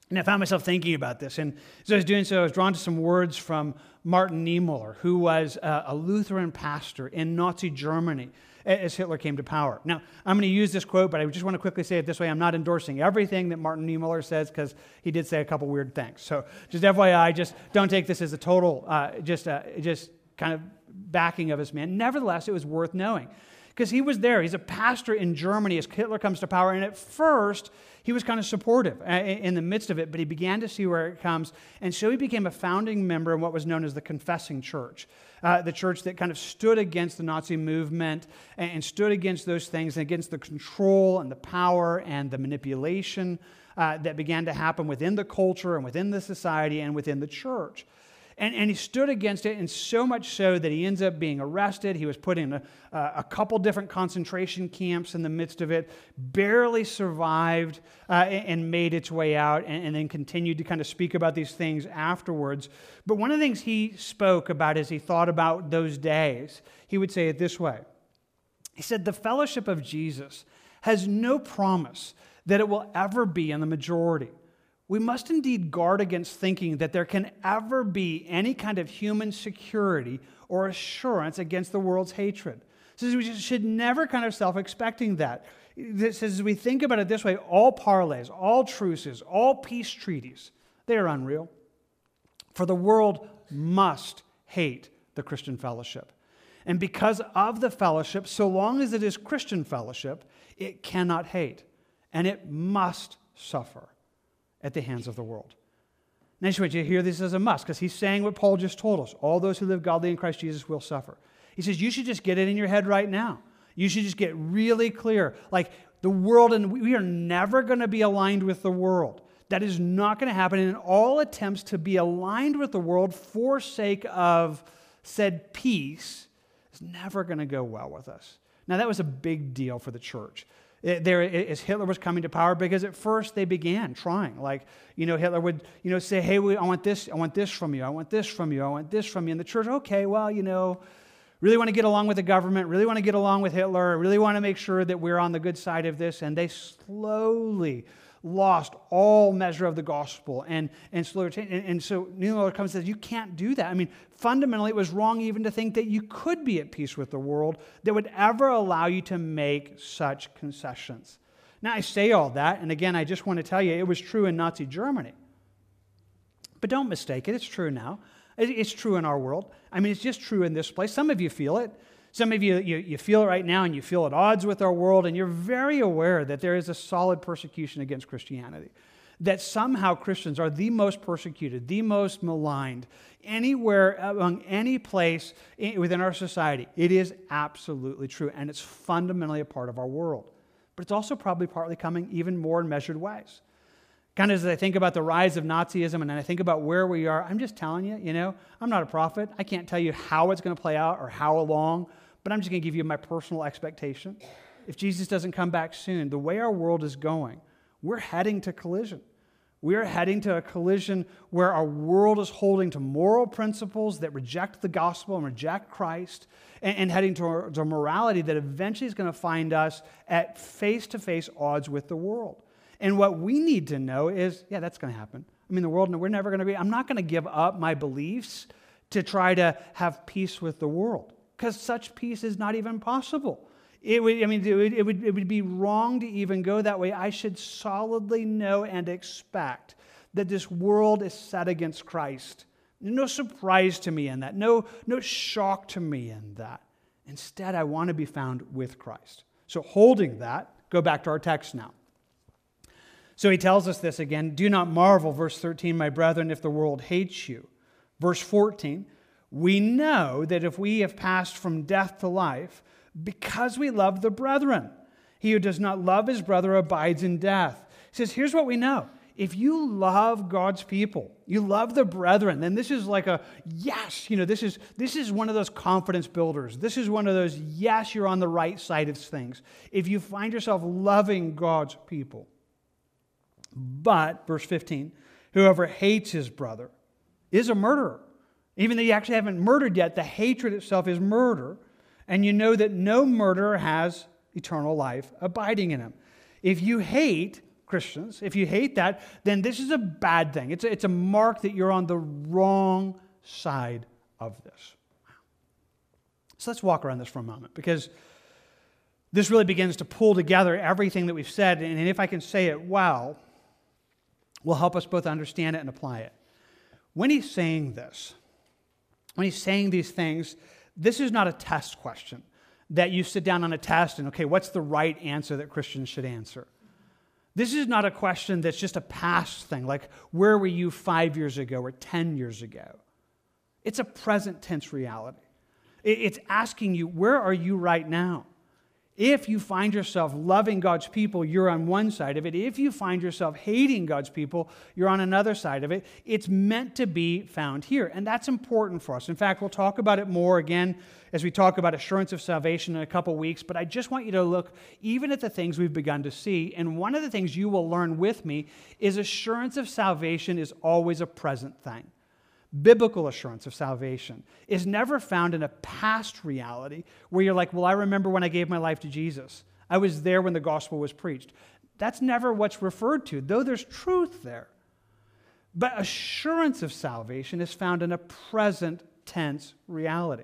And I found myself thinking about this. And as I was doing so, I was drawn to some words from Martin Niemöller, who was a Lutheran pastor in Nazi Germany as Hitler came to power. Now, I'm going to use this quote, but I just want to quickly say it this way. I'm not endorsing everything that Martin Niemöller says because he did say a couple weird things. So just FYI, just don't take this as a total, uh, just, uh, just kind of backing of his man. Nevertheless, it was worth knowing because he was there. He's a pastor in Germany as Hitler comes to power. And at first, he was kind of supportive in the midst of it, but he began to see where it comes. And so he became a founding member in what was known as the Confessing Church, uh, the church that kind of stood against the Nazi movement and stood against those things and against the control and the power and the manipulation uh, that began to happen within the culture and within the society and within the church. And, and he stood against it, and so much so that he ends up being arrested. He was put in a, a couple different concentration camps in the midst of it, barely survived uh, and made its way out, and, and then continued to kind of speak about these things afterwards. But one of the things he spoke about as he thought about those days, he would say it this way He said, The fellowship of Jesus has no promise that it will ever be in the majority we must indeed guard against thinking that there can ever be any kind of human security or assurance against the world's hatred. So we should never kind of self expecting that. This, as we think about it this way, all parleys, all truces, all peace treaties, they are unreal. For the world must hate the Christian fellowship. And because of the fellowship, so long as it is Christian fellowship, it cannot hate and it must suffer at the hands of the world. And I just want you to hear this as a must because he's saying what Paul just told us. All those who live godly in Christ Jesus will suffer. He says, You should just get it in your head right now. You should just get really clear. Like the world, and we are never going to be aligned with the world. That is not going to happen. And all attempts to be aligned with the world for sake of said peace is never going to go well with us. Now, that was a big deal for the church there as Hitler was coming to power because at first they began trying. Like, you know, Hitler would, you know, say, hey, I want this, I want this from you, I want this from you, I want this from you. And the church, okay, well, you know, really want to get along with the government, really want to get along with Hitler, really want to make sure that we're on the good side of this. And they slowly lost all measure of the gospel and, and slow and, and so comes and says, You can't do that. I mean, fundamentally, it was wrong even to think that you could be at peace with the world that would ever allow you to make such concessions. Now, I say all that, and again, I just want to tell you it was true in Nazi Germany. But don't mistake it, it's true now. It's true in our world. I mean, it's just true in this place. Some of you feel it. Some of you, you, you feel it right now and you feel at odds with our world, and you're very aware that there is a solid persecution against Christianity. That somehow Christians are the most persecuted, the most maligned, anywhere, among any place within our society. It is absolutely true, and it's fundamentally a part of our world. But it's also probably partly coming even more in measured ways. Kind of as I think about the rise of Nazism and I think about where we are, I'm just telling you, you know, I'm not a prophet. I can't tell you how it's going to play out or how long, but I'm just going to give you my personal expectation. If Jesus doesn't come back soon, the way our world is going, we're heading to collision. We are heading to a collision where our world is holding to moral principles that reject the gospel and reject Christ, and, and heading towards a morality that eventually is going to find us at face to face odds with the world. And what we need to know is yeah, that's going to happen. I mean, the world, we're never going to be, I'm not going to give up my beliefs to try to have peace with the world because such peace is not even possible. It would, I mean, it would, it, would, it would be wrong to even go that way. I should solidly know and expect that this world is set against Christ. No surprise to me in that, no, no shock to me in that. Instead, I want to be found with Christ. So, holding that, go back to our text now. So he tells us this again do not marvel, verse 13, my brethren, if the world hates you. Verse 14, we know that if we have passed from death to life, because we love the brethren. He who does not love his brother abides in death. He says, Here's what we know. If you love God's people, you love the brethren, then this is like a yes, you know, this is this is one of those confidence builders. This is one of those yes, you're on the right side of things. If you find yourself loving God's people. But, verse 15, whoever hates his brother is a murderer. Even though you actually haven't murdered yet, the hatred itself is murder and you know that no murderer has eternal life abiding in him. If you hate Christians, if you hate that, then this is a bad thing. It's a, it's a mark that you're on the wrong side of this. So let's walk around this for a moment because this really begins to pull together everything that we've said. And if I can say it well, will help us both understand it and apply it. When he's saying this, when he's saying these things, this is not a test question that you sit down on a test and, okay, what's the right answer that Christians should answer? This is not a question that's just a past thing, like where were you five years ago or 10 years ago? It's a present tense reality. It's asking you, where are you right now? If you find yourself loving God's people, you're on one side of it. If you find yourself hating God's people, you're on another side of it. It's meant to be found here. And that's important for us. In fact, we'll talk about it more again as we talk about assurance of salvation in a couple weeks. But I just want you to look even at the things we've begun to see. And one of the things you will learn with me is assurance of salvation is always a present thing biblical assurance of salvation is never found in a past reality where you're like, well, I remember when I gave my life to Jesus. I was there when the gospel was preached. That's never what's referred to, though there's truth there. But assurance of salvation is found in a present tense reality.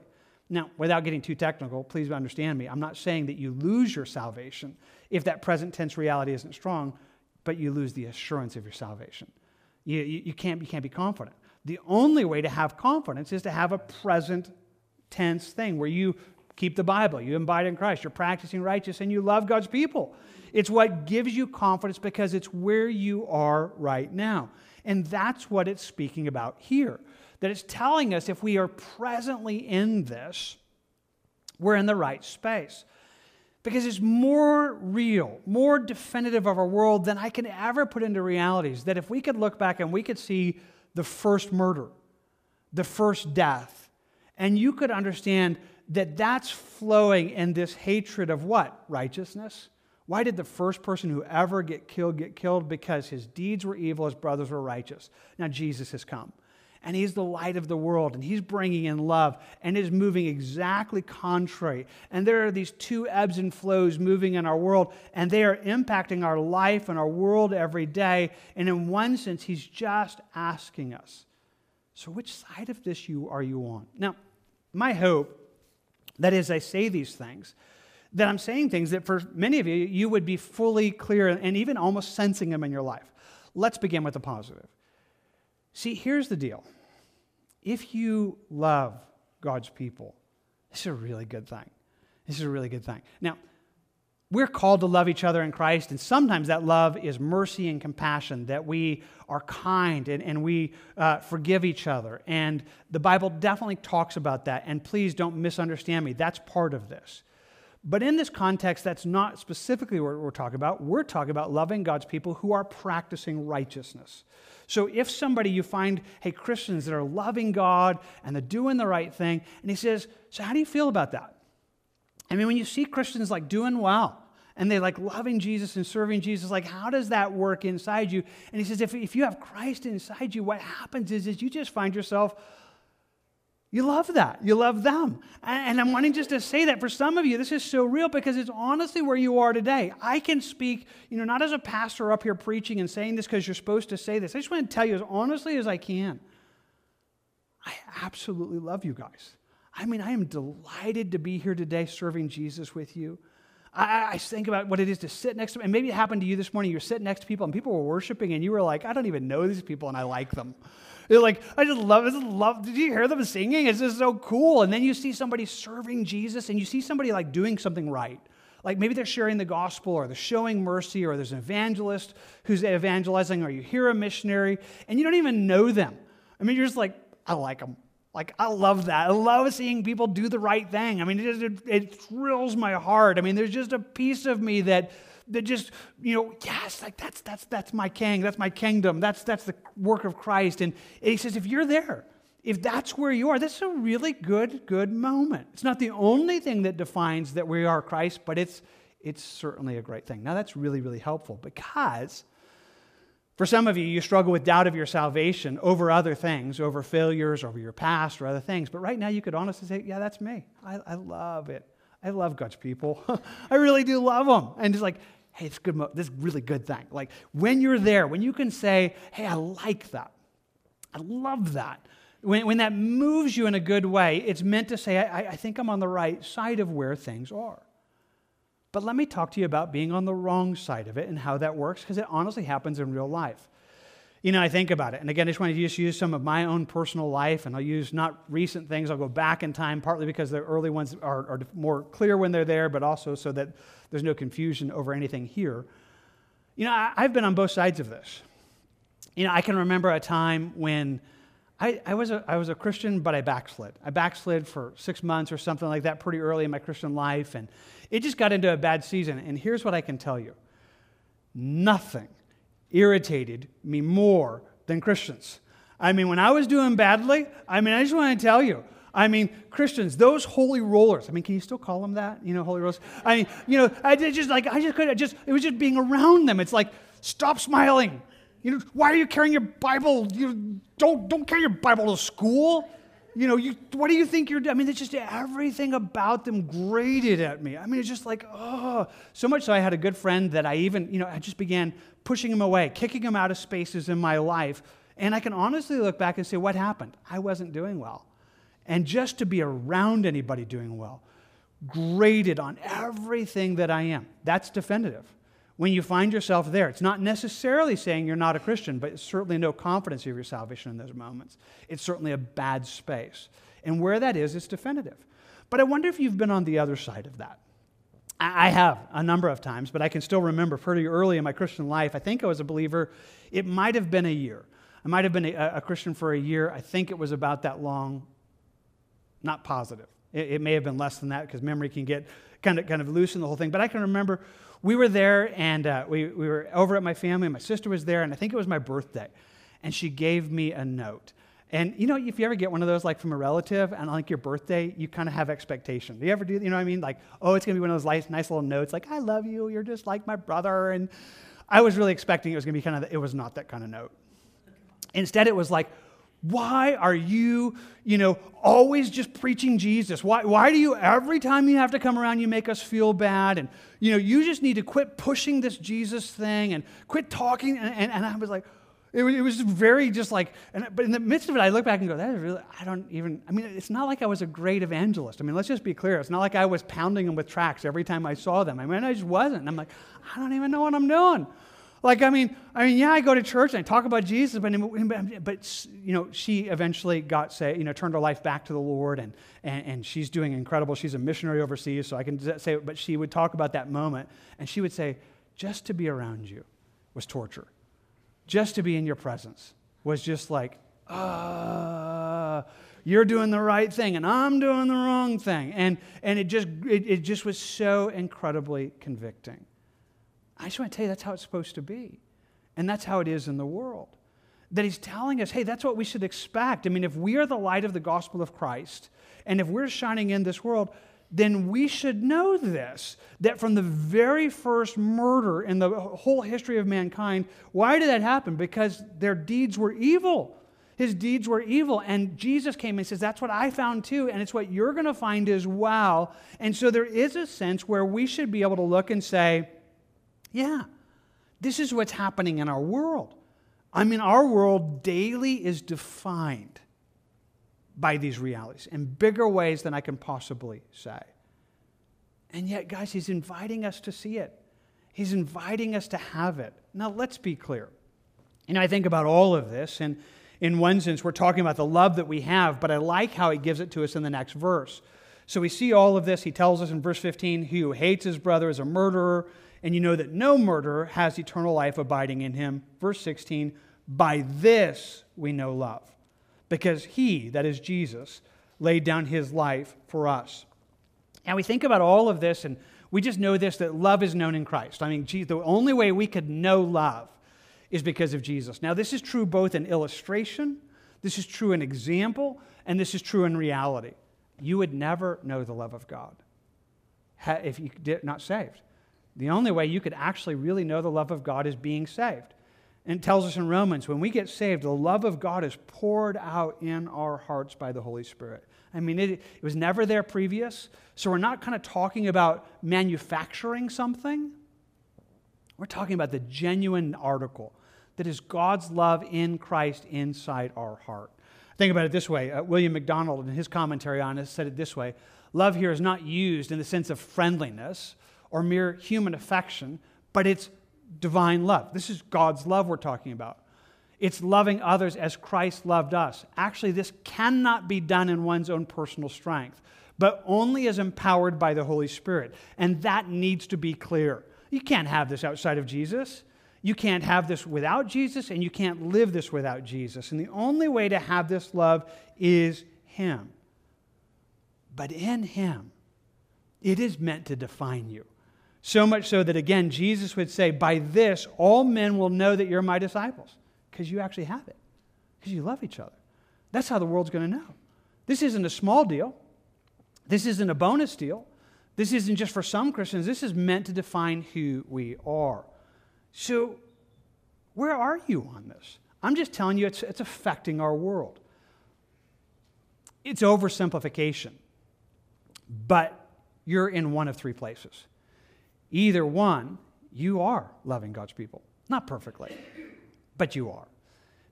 Now, without getting too technical, please understand me. I'm not saying that you lose your salvation if that present tense reality isn't strong, but you lose the assurance of your salvation. You, you, you, can't, you can't be confident. The only way to have confidence is to have a present tense thing where you keep the Bible, you abide in Christ, you're practicing righteous, and you love God's people. It's what gives you confidence because it's where you are right now. And that's what it's speaking about here. That it's telling us if we are presently in this, we're in the right space. Because it's more real, more definitive of our world than I can ever put into realities. That if we could look back and we could see the first murder, the first death. And you could understand that that's flowing in this hatred of what? Righteousness. Why did the first person who ever get killed get killed? Because his deeds were evil, his brothers were righteous. Now Jesus has come and he's the light of the world and he's bringing in love and is moving exactly contrary. And there are these two ebbs and flows moving in our world and they are impacting our life and our world every day. And in one sense he's just asking us so which side of this you are you on? Now my hope that as i say these things that i'm saying things that for many of you you would be fully clear and even almost sensing them in your life. Let's begin with the positive See, here's the deal. If you love God's people, this is a really good thing. This is a really good thing. Now, we're called to love each other in Christ, and sometimes that love is mercy and compassion, that we are kind and, and we uh, forgive each other. And the Bible definitely talks about that. And please don't misunderstand me, that's part of this. But in this context, that's not specifically what we're talking about. We're talking about loving God's people who are practicing righteousness. So if somebody you find, hey, Christians that are loving God and they're doing the right thing, and he says, so how do you feel about that? I mean, when you see Christians like doing well and they like loving Jesus and serving Jesus, like how does that work inside you? And he says, if, if you have Christ inside you, what happens is, is you just find yourself you love that. You love them. And I'm wanting just to say that for some of you, this is so real because it's honestly where you are today. I can speak, you know, not as a pastor up here preaching and saying this because you're supposed to say this. I just want to tell you as honestly as I can. I absolutely love you guys. I mean, I am delighted to be here today serving Jesus with you. I, I, think about what it is to sit next to, and maybe it happened to you this morning. You're sitting next to people, and people were worshiping, and you were like, I don't even know these people, and I like them. They're like, I just love, I just love. Did you hear them singing? It's just so cool. And then you see somebody serving Jesus, and you see somebody like doing something right. Like maybe they're sharing the gospel, or they're showing mercy, or there's an evangelist who's evangelizing, or you hear a missionary, and you don't even know them. I mean, you're just like, I like them. Like, I love that. I love seeing people do the right thing. I mean, it, it, it thrills my heart. I mean, there's just a piece of me that that just, you know, yes, like that's that's that's my king, that's my kingdom, that's that's the work of Christ. And he says, if you're there, if that's where you are, that's a really good, good moment. It's not the only thing that defines that we are Christ, but it's it's certainly a great thing. Now that's really, really helpful because for some of you, you struggle with doubt of your salvation over other things, over failures, over your past, or other things. But right now, you could honestly say, Yeah, that's me. I, I love it. I love God's people. I really do love them. And it's like, hey, it's good. This is really good thing. Like when you're there, when you can say, hey, I like that. I love that. When, when that moves you in a good way, it's meant to say, I, I think I'm on the right side of where things are. But let me talk to you about being on the wrong side of it and how that works, because it honestly happens in real life. You know, I think about it. And again, I just want to just use some of my own personal life, and I'll use not recent things. I'll go back in time, partly because the early ones are, are more clear when they're there, but also so that there's no confusion over anything here. You know, I, I've been on both sides of this. You know, I can remember a time when I, I, was a, I was a Christian, but I backslid. I backslid for six months or something like that pretty early in my Christian life, and it just got into a bad season. And here's what I can tell you nothing irritated me more than Christians. I mean, when I was doing badly, I mean, I just want to tell you, I mean, Christians, those holy rollers. I mean, can you still call them that? You know, holy rollers. I mean, you know, I just like I just could I just it was just being around them. It's like stop smiling. You know, why are you carrying your Bible? You don't don't carry your Bible to school. You know, you what do you think you're? I mean, it's just everything about them grated at me. I mean, it's just like oh, so much so. I had a good friend that I even you know I just began pushing him away, kicking him out of spaces in my life, and I can honestly look back and say, what happened? I wasn't doing well and just to be around anybody doing well, grated on everything that I am. That's definitive. When you find yourself there, it's not necessarily saying you're not a Christian, but it's certainly no confidence of your salvation in those moments. It's certainly a bad space. And where that is, it's definitive. But I wonder if you've been on the other side of that. I have a number of times, but I can still remember pretty early in my Christian life. I think I was a believer. It might have been a year. I might have been a, a Christian for a year. I think it was about that long not positive. It, it may have been less than that because memory can get kind of, kind of loose in the whole thing. But I can remember we were there and uh, we, we were over at my family. My sister was there, and I think it was my birthday. And she gave me a note. And you know, if you ever get one of those like from a relative and like your birthday, you kind of have expectation. Do you ever do, you know what I mean? Like, oh, it's gonna be one of those nice, nice little notes, like, I love you, you're just like my brother. And I was really expecting it was gonna be kind of, it was not that kind of note. Instead, it was like, why are you, you know, always just preaching Jesus? Why, why do you, every time you have to come around, you make us feel bad? And, you know, you just need to quit pushing this Jesus thing and quit talking. And, and, and I was like, it was, it was very just like, and, but in the midst of it, I look back and go, that is really, I don't even, I mean, it's not like I was a great evangelist. I mean, let's just be clear. It's not like I was pounding them with tracts every time I saw them. I mean, I just wasn't. I'm like, I don't even know what I'm doing. Like, I mean, I mean, yeah, I go to church and I talk about Jesus, but, but you know, she eventually got, say, you know, turned her life back to the Lord and, and, and she's doing incredible. She's a missionary overseas, so I can say, but she would talk about that moment and she would say, just to be around you was torture. Just to be in your presence was just like, uh, you're doing the right thing and I'm doing the wrong thing. And, and it, just, it, it just was so incredibly convicting. I just want to tell you that's how it's supposed to be. And that's how it is in the world. That he's telling us, hey, that's what we should expect. I mean, if we are the light of the gospel of Christ, and if we're shining in this world, then we should know this that from the very first murder in the whole history of mankind, why did that happen? Because their deeds were evil. His deeds were evil. And Jesus came and says, That's what I found too. And it's what you're going to find as well. And so there is a sense where we should be able to look and say, Yeah, this is what's happening in our world. I mean, our world daily is defined by these realities in bigger ways than I can possibly say. And yet, guys, he's inviting us to see it. He's inviting us to have it. Now, let's be clear. You know, I think about all of this, and in one sense, we're talking about the love that we have, but I like how he gives it to us in the next verse. So we see all of this. He tells us in verse 15, He who hates his brother is a murderer, and you know that no murderer has eternal life abiding in him. Verse 16, By this we know love because he, that is Jesus, laid down his life for us. And we think about all of this, and we just know this that love is known in Christ. I mean, the only way we could know love is because of Jesus. Now, this is true both in illustration, this is true in example, and this is true in reality. You would never know the love of God if you did not saved. The only way you could actually really know the love of God is being saved. And it tells us in Romans when we get saved, the love of God is poured out in our hearts by the Holy Spirit. I mean, it, it was never there previous. So we're not kind of talking about manufacturing something. We're talking about the genuine article that is God's love in Christ inside our heart. Think about it this way uh, William MacDonald, in his commentary on it, said it this way Love here is not used in the sense of friendliness or mere human affection, but it's divine love. This is God's love we're talking about. It's loving others as Christ loved us. Actually, this cannot be done in one's own personal strength, but only as empowered by the Holy Spirit. And that needs to be clear. You can't have this outside of Jesus. You can't have this without Jesus, and you can't live this without Jesus. And the only way to have this love is Him. But in Him, it is meant to define you. So much so that, again, Jesus would say, By this, all men will know that you're my disciples, because you actually have it, because you love each other. That's how the world's going to know. This isn't a small deal, this isn't a bonus deal. This isn't just for some Christians, this is meant to define who we are. So, where are you on this? I'm just telling you, it's, it's affecting our world. It's oversimplification, but you're in one of three places. Either one, you are loving God's people. Not perfectly, but you are.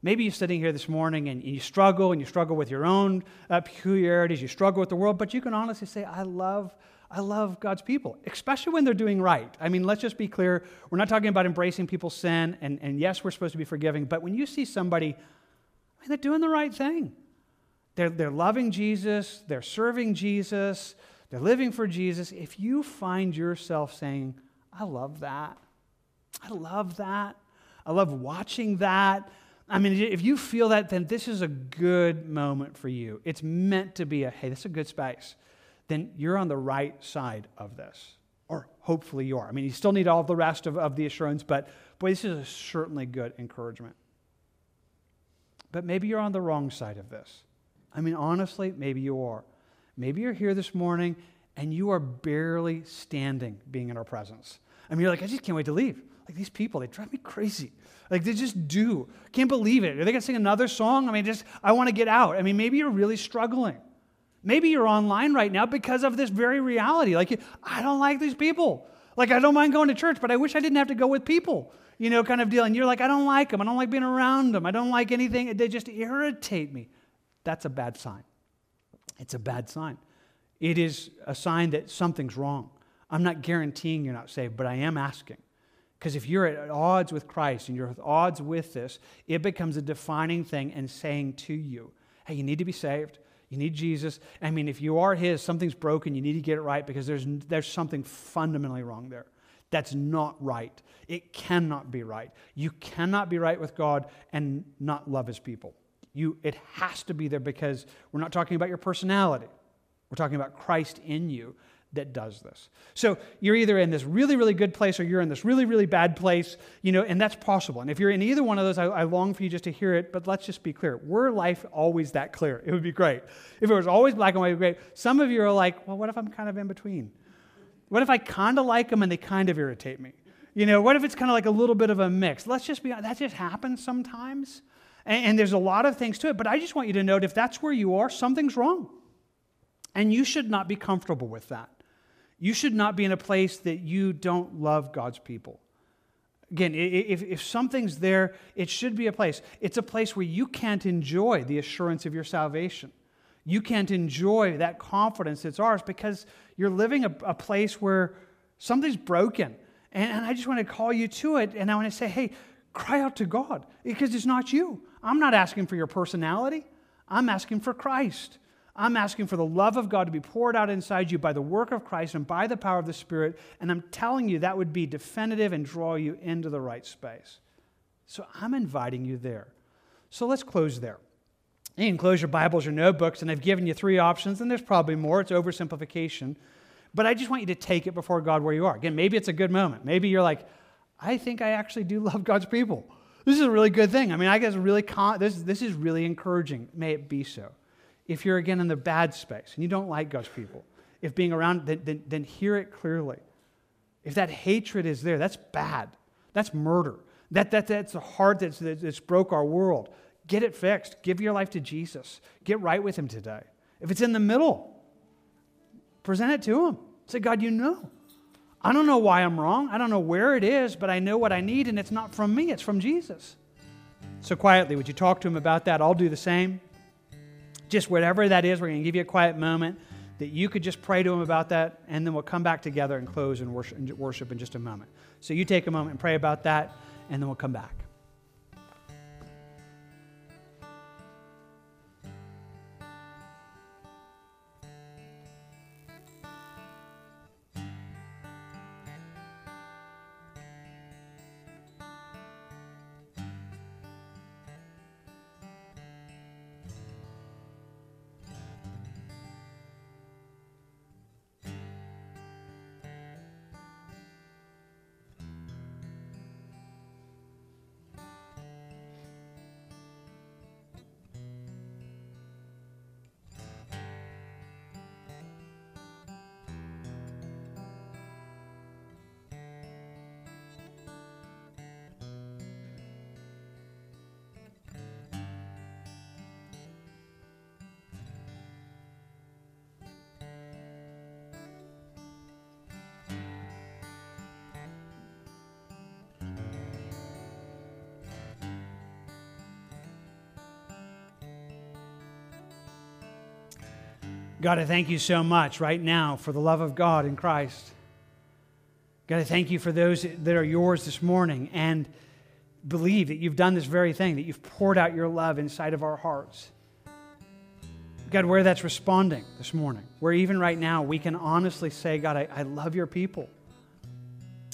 Maybe you're sitting here this morning and you struggle and you struggle with your own uh, peculiarities, you struggle with the world, but you can honestly say, I love, I love God's people, especially when they're doing right. I mean, let's just be clear. We're not talking about embracing people's sin, and, and yes, we're supposed to be forgiving, but when you see somebody, I mean, they're doing the right thing. They're, they're loving Jesus, they're serving Jesus, they're living for Jesus. If you find yourself saying, I love that, I love that, I love watching that. I mean, if you feel that, then this is a good moment for you. It's meant to be a, hey, this is a good space. Then you're on the right side of this. Or hopefully you are. I mean, you still need all the rest of, of the assurance, but boy, this is a certainly good encouragement. But maybe you're on the wrong side of this. I mean, honestly, maybe you are. Maybe you're here this morning and you are barely standing being in our presence. I mean, you're like, I just can't wait to leave. Like these people, they drive me crazy. Like they just do. Can't believe it. Are they to sing another song? I mean, just, I want to get out. I mean, maybe you're really struggling. Maybe you're online right now because of this very reality. Like, I don't like these people. Like, I don't mind going to church, but I wish I didn't have to go with people, you know, kind of deal. And you're like, I don't like them. I don't like being around them. I don't like anything. They just irritate me. That's a bad sign. It's a bad sign. It is a sign that something's wrong. I'm not guaranteeing you're not saved, but I am asking. Because if you're at odds with Christ and you're at odds with this, it becomes a defining thing and saying to you, hey, you need to be saved. You need Jesus. I mean, if you are His, something's broken. You need to get it right because there's, there's something fundamentally wrong there. That's not right. It cannot be right. You cannot be right with God and not love His people. You, it has to be there because we're not talking about your personality. We're talking about Christ in you that does this. So you're either in this really, really good place or you're in this really, really bad place, you know, and that's possible. And if you're in either one of those, I, I, long for you just to hear it, but let's just be clear. Were life always that clear? It would be great. If it was always black and white, it would be great. Some of you are like, well, what if I'm kind of in between? What if I kind of like them and they kind of irritate me? You know, what if it's kind of like a little bit of a mix? Let's just be that just happens sometimes. And, and there's a lot of things to it, but I just want you to note if that's where you are, something's wrong. And you should not be comfortable with that. You should not be in a place that you don't love God's people. Again, if, if something's there, it should be a place. It's a place where you can't enjoy the assurance of your salvation. You can't enjoy that confidence that's ours because you're living a, a place where something's broken. And, and I just want to call you to it. And I want to say, hey, cry out to God because it's not you. I'm not asking for your personality, I'm asking for Christ. I'm asking for the love of God to be poured out inside you by the work of Christ and by the power of the Spirit. And I'm telling you that would be definitive and draw you into the right space. So I'm inviting you there. So let's close there. You can close your Bibles or notebooks, and I've given you three options, and there's probably more. It's oversimplification. But I just want you to take it before God where you are. Again, maybe it's a good moment. Maybe you're like, I think I actually do love God's people. This is a really good thing. I mean, I guess really con- this, this is really encouraging. May it be so. If you're again in the bad space and you don't like God's people, if being around, then, then, then hear it clearly. If that hatred is there, that's bad. That's murder. That, that, that's a heart that's, that's broke our world. Get it fixed. Give your life to Jesus. Get right with Him today. If it's in the middle, present it to Him. Say, God, you know. I don't know why I'm wrong. I don't know where it is, but I know what I need, and it's not from me, it's from Jesus. So, quietly, would you talk to him about that? I'll do the same. Just whatever that is, we're going to give you a quiet moment that you could just pray to him about that, and then we'll come back together and close and worship, and in just a moment. So, you take a moment and pray about that, and then we'll come back. God, I thank you so much right now for the love of God in Christ. God, I thank you for those that are yours this morning and believe that you've done this very thing, that you've poured out your love inside of our hearts. God, where that's responding this morning, where even right now we can honestly say, God, I, I love your people.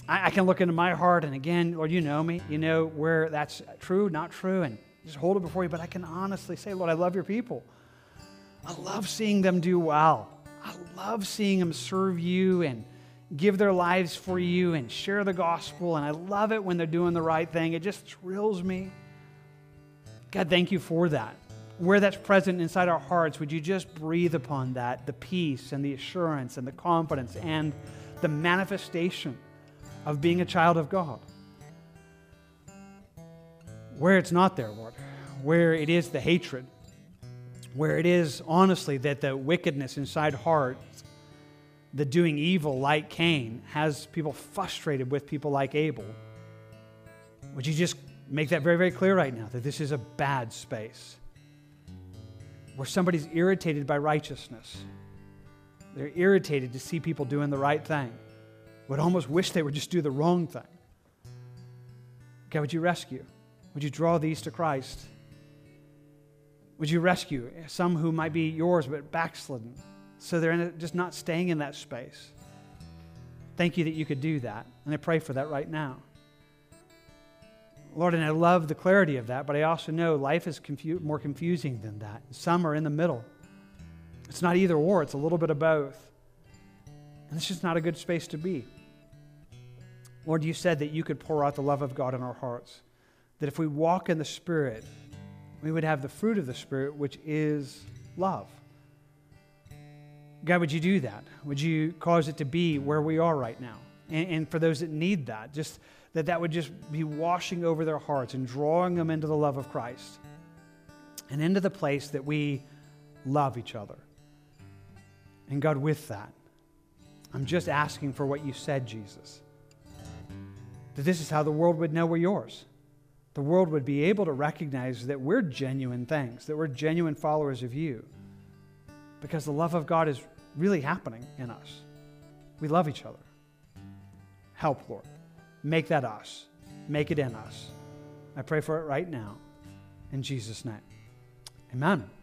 I, I, can look into my heart, and again, Lord, you know me. You know where that's true, not true, and just hold it before you. But I can honestly say, Lord, I love your people. I love seeing them do well. I love seeing them serve you and give their lives for you and share the gospel. And I love it when they're doing the right thing. It just thrills me. God, thank you for that. Where that's present inside our hearts, would you just breathe upon that the peace and the assurance and the confidence and the manifestation of being a child of God? Where it's not there, Lord, where it is the hatred, where it is honestly that the wickedness inside hearts, the doing evil like Cain, has people frustrated with people like Abel. Would you just make that very, very clear right now that this is a bad space where somebody's irritated by righteousness? They're irritated to see people doing the right thing, would almost wish they would just do the wrong thing. God, would you rescue? Would you draw these to Christ? Would you rescue some who might be yours but backslidden so they're a, just not staying in that space? Thank you that you could do that. And I pray for that right now. Lord, and I love the clarity of that, but I also know life is confu- more confusing than that. Some are in the middle. It's not either or, it's a little bit of both. And it's just not a good space to be. Lord, you said that you could pour out the love of God in our hearts, that if we walk in the Spirit, we would have the fruit of the Spirit, which is love. God, would you do that? Would you cause it to be where we are right now? And, and, for those that need that, just that that would just be washing over their hearts and drawing them into the love of Christ and into the place that we love each other. And God, with that, I'm just asking for what you said, Jesus. That this is how the world would know we're yours. The world would be able to recognize that we're genuine things, that we're genuine followers of you. Because the love of God is really happening in us. We love each other. Help, Lord. Make that us. Make it in us. I pray for it right now. In Jesus' name. Amen.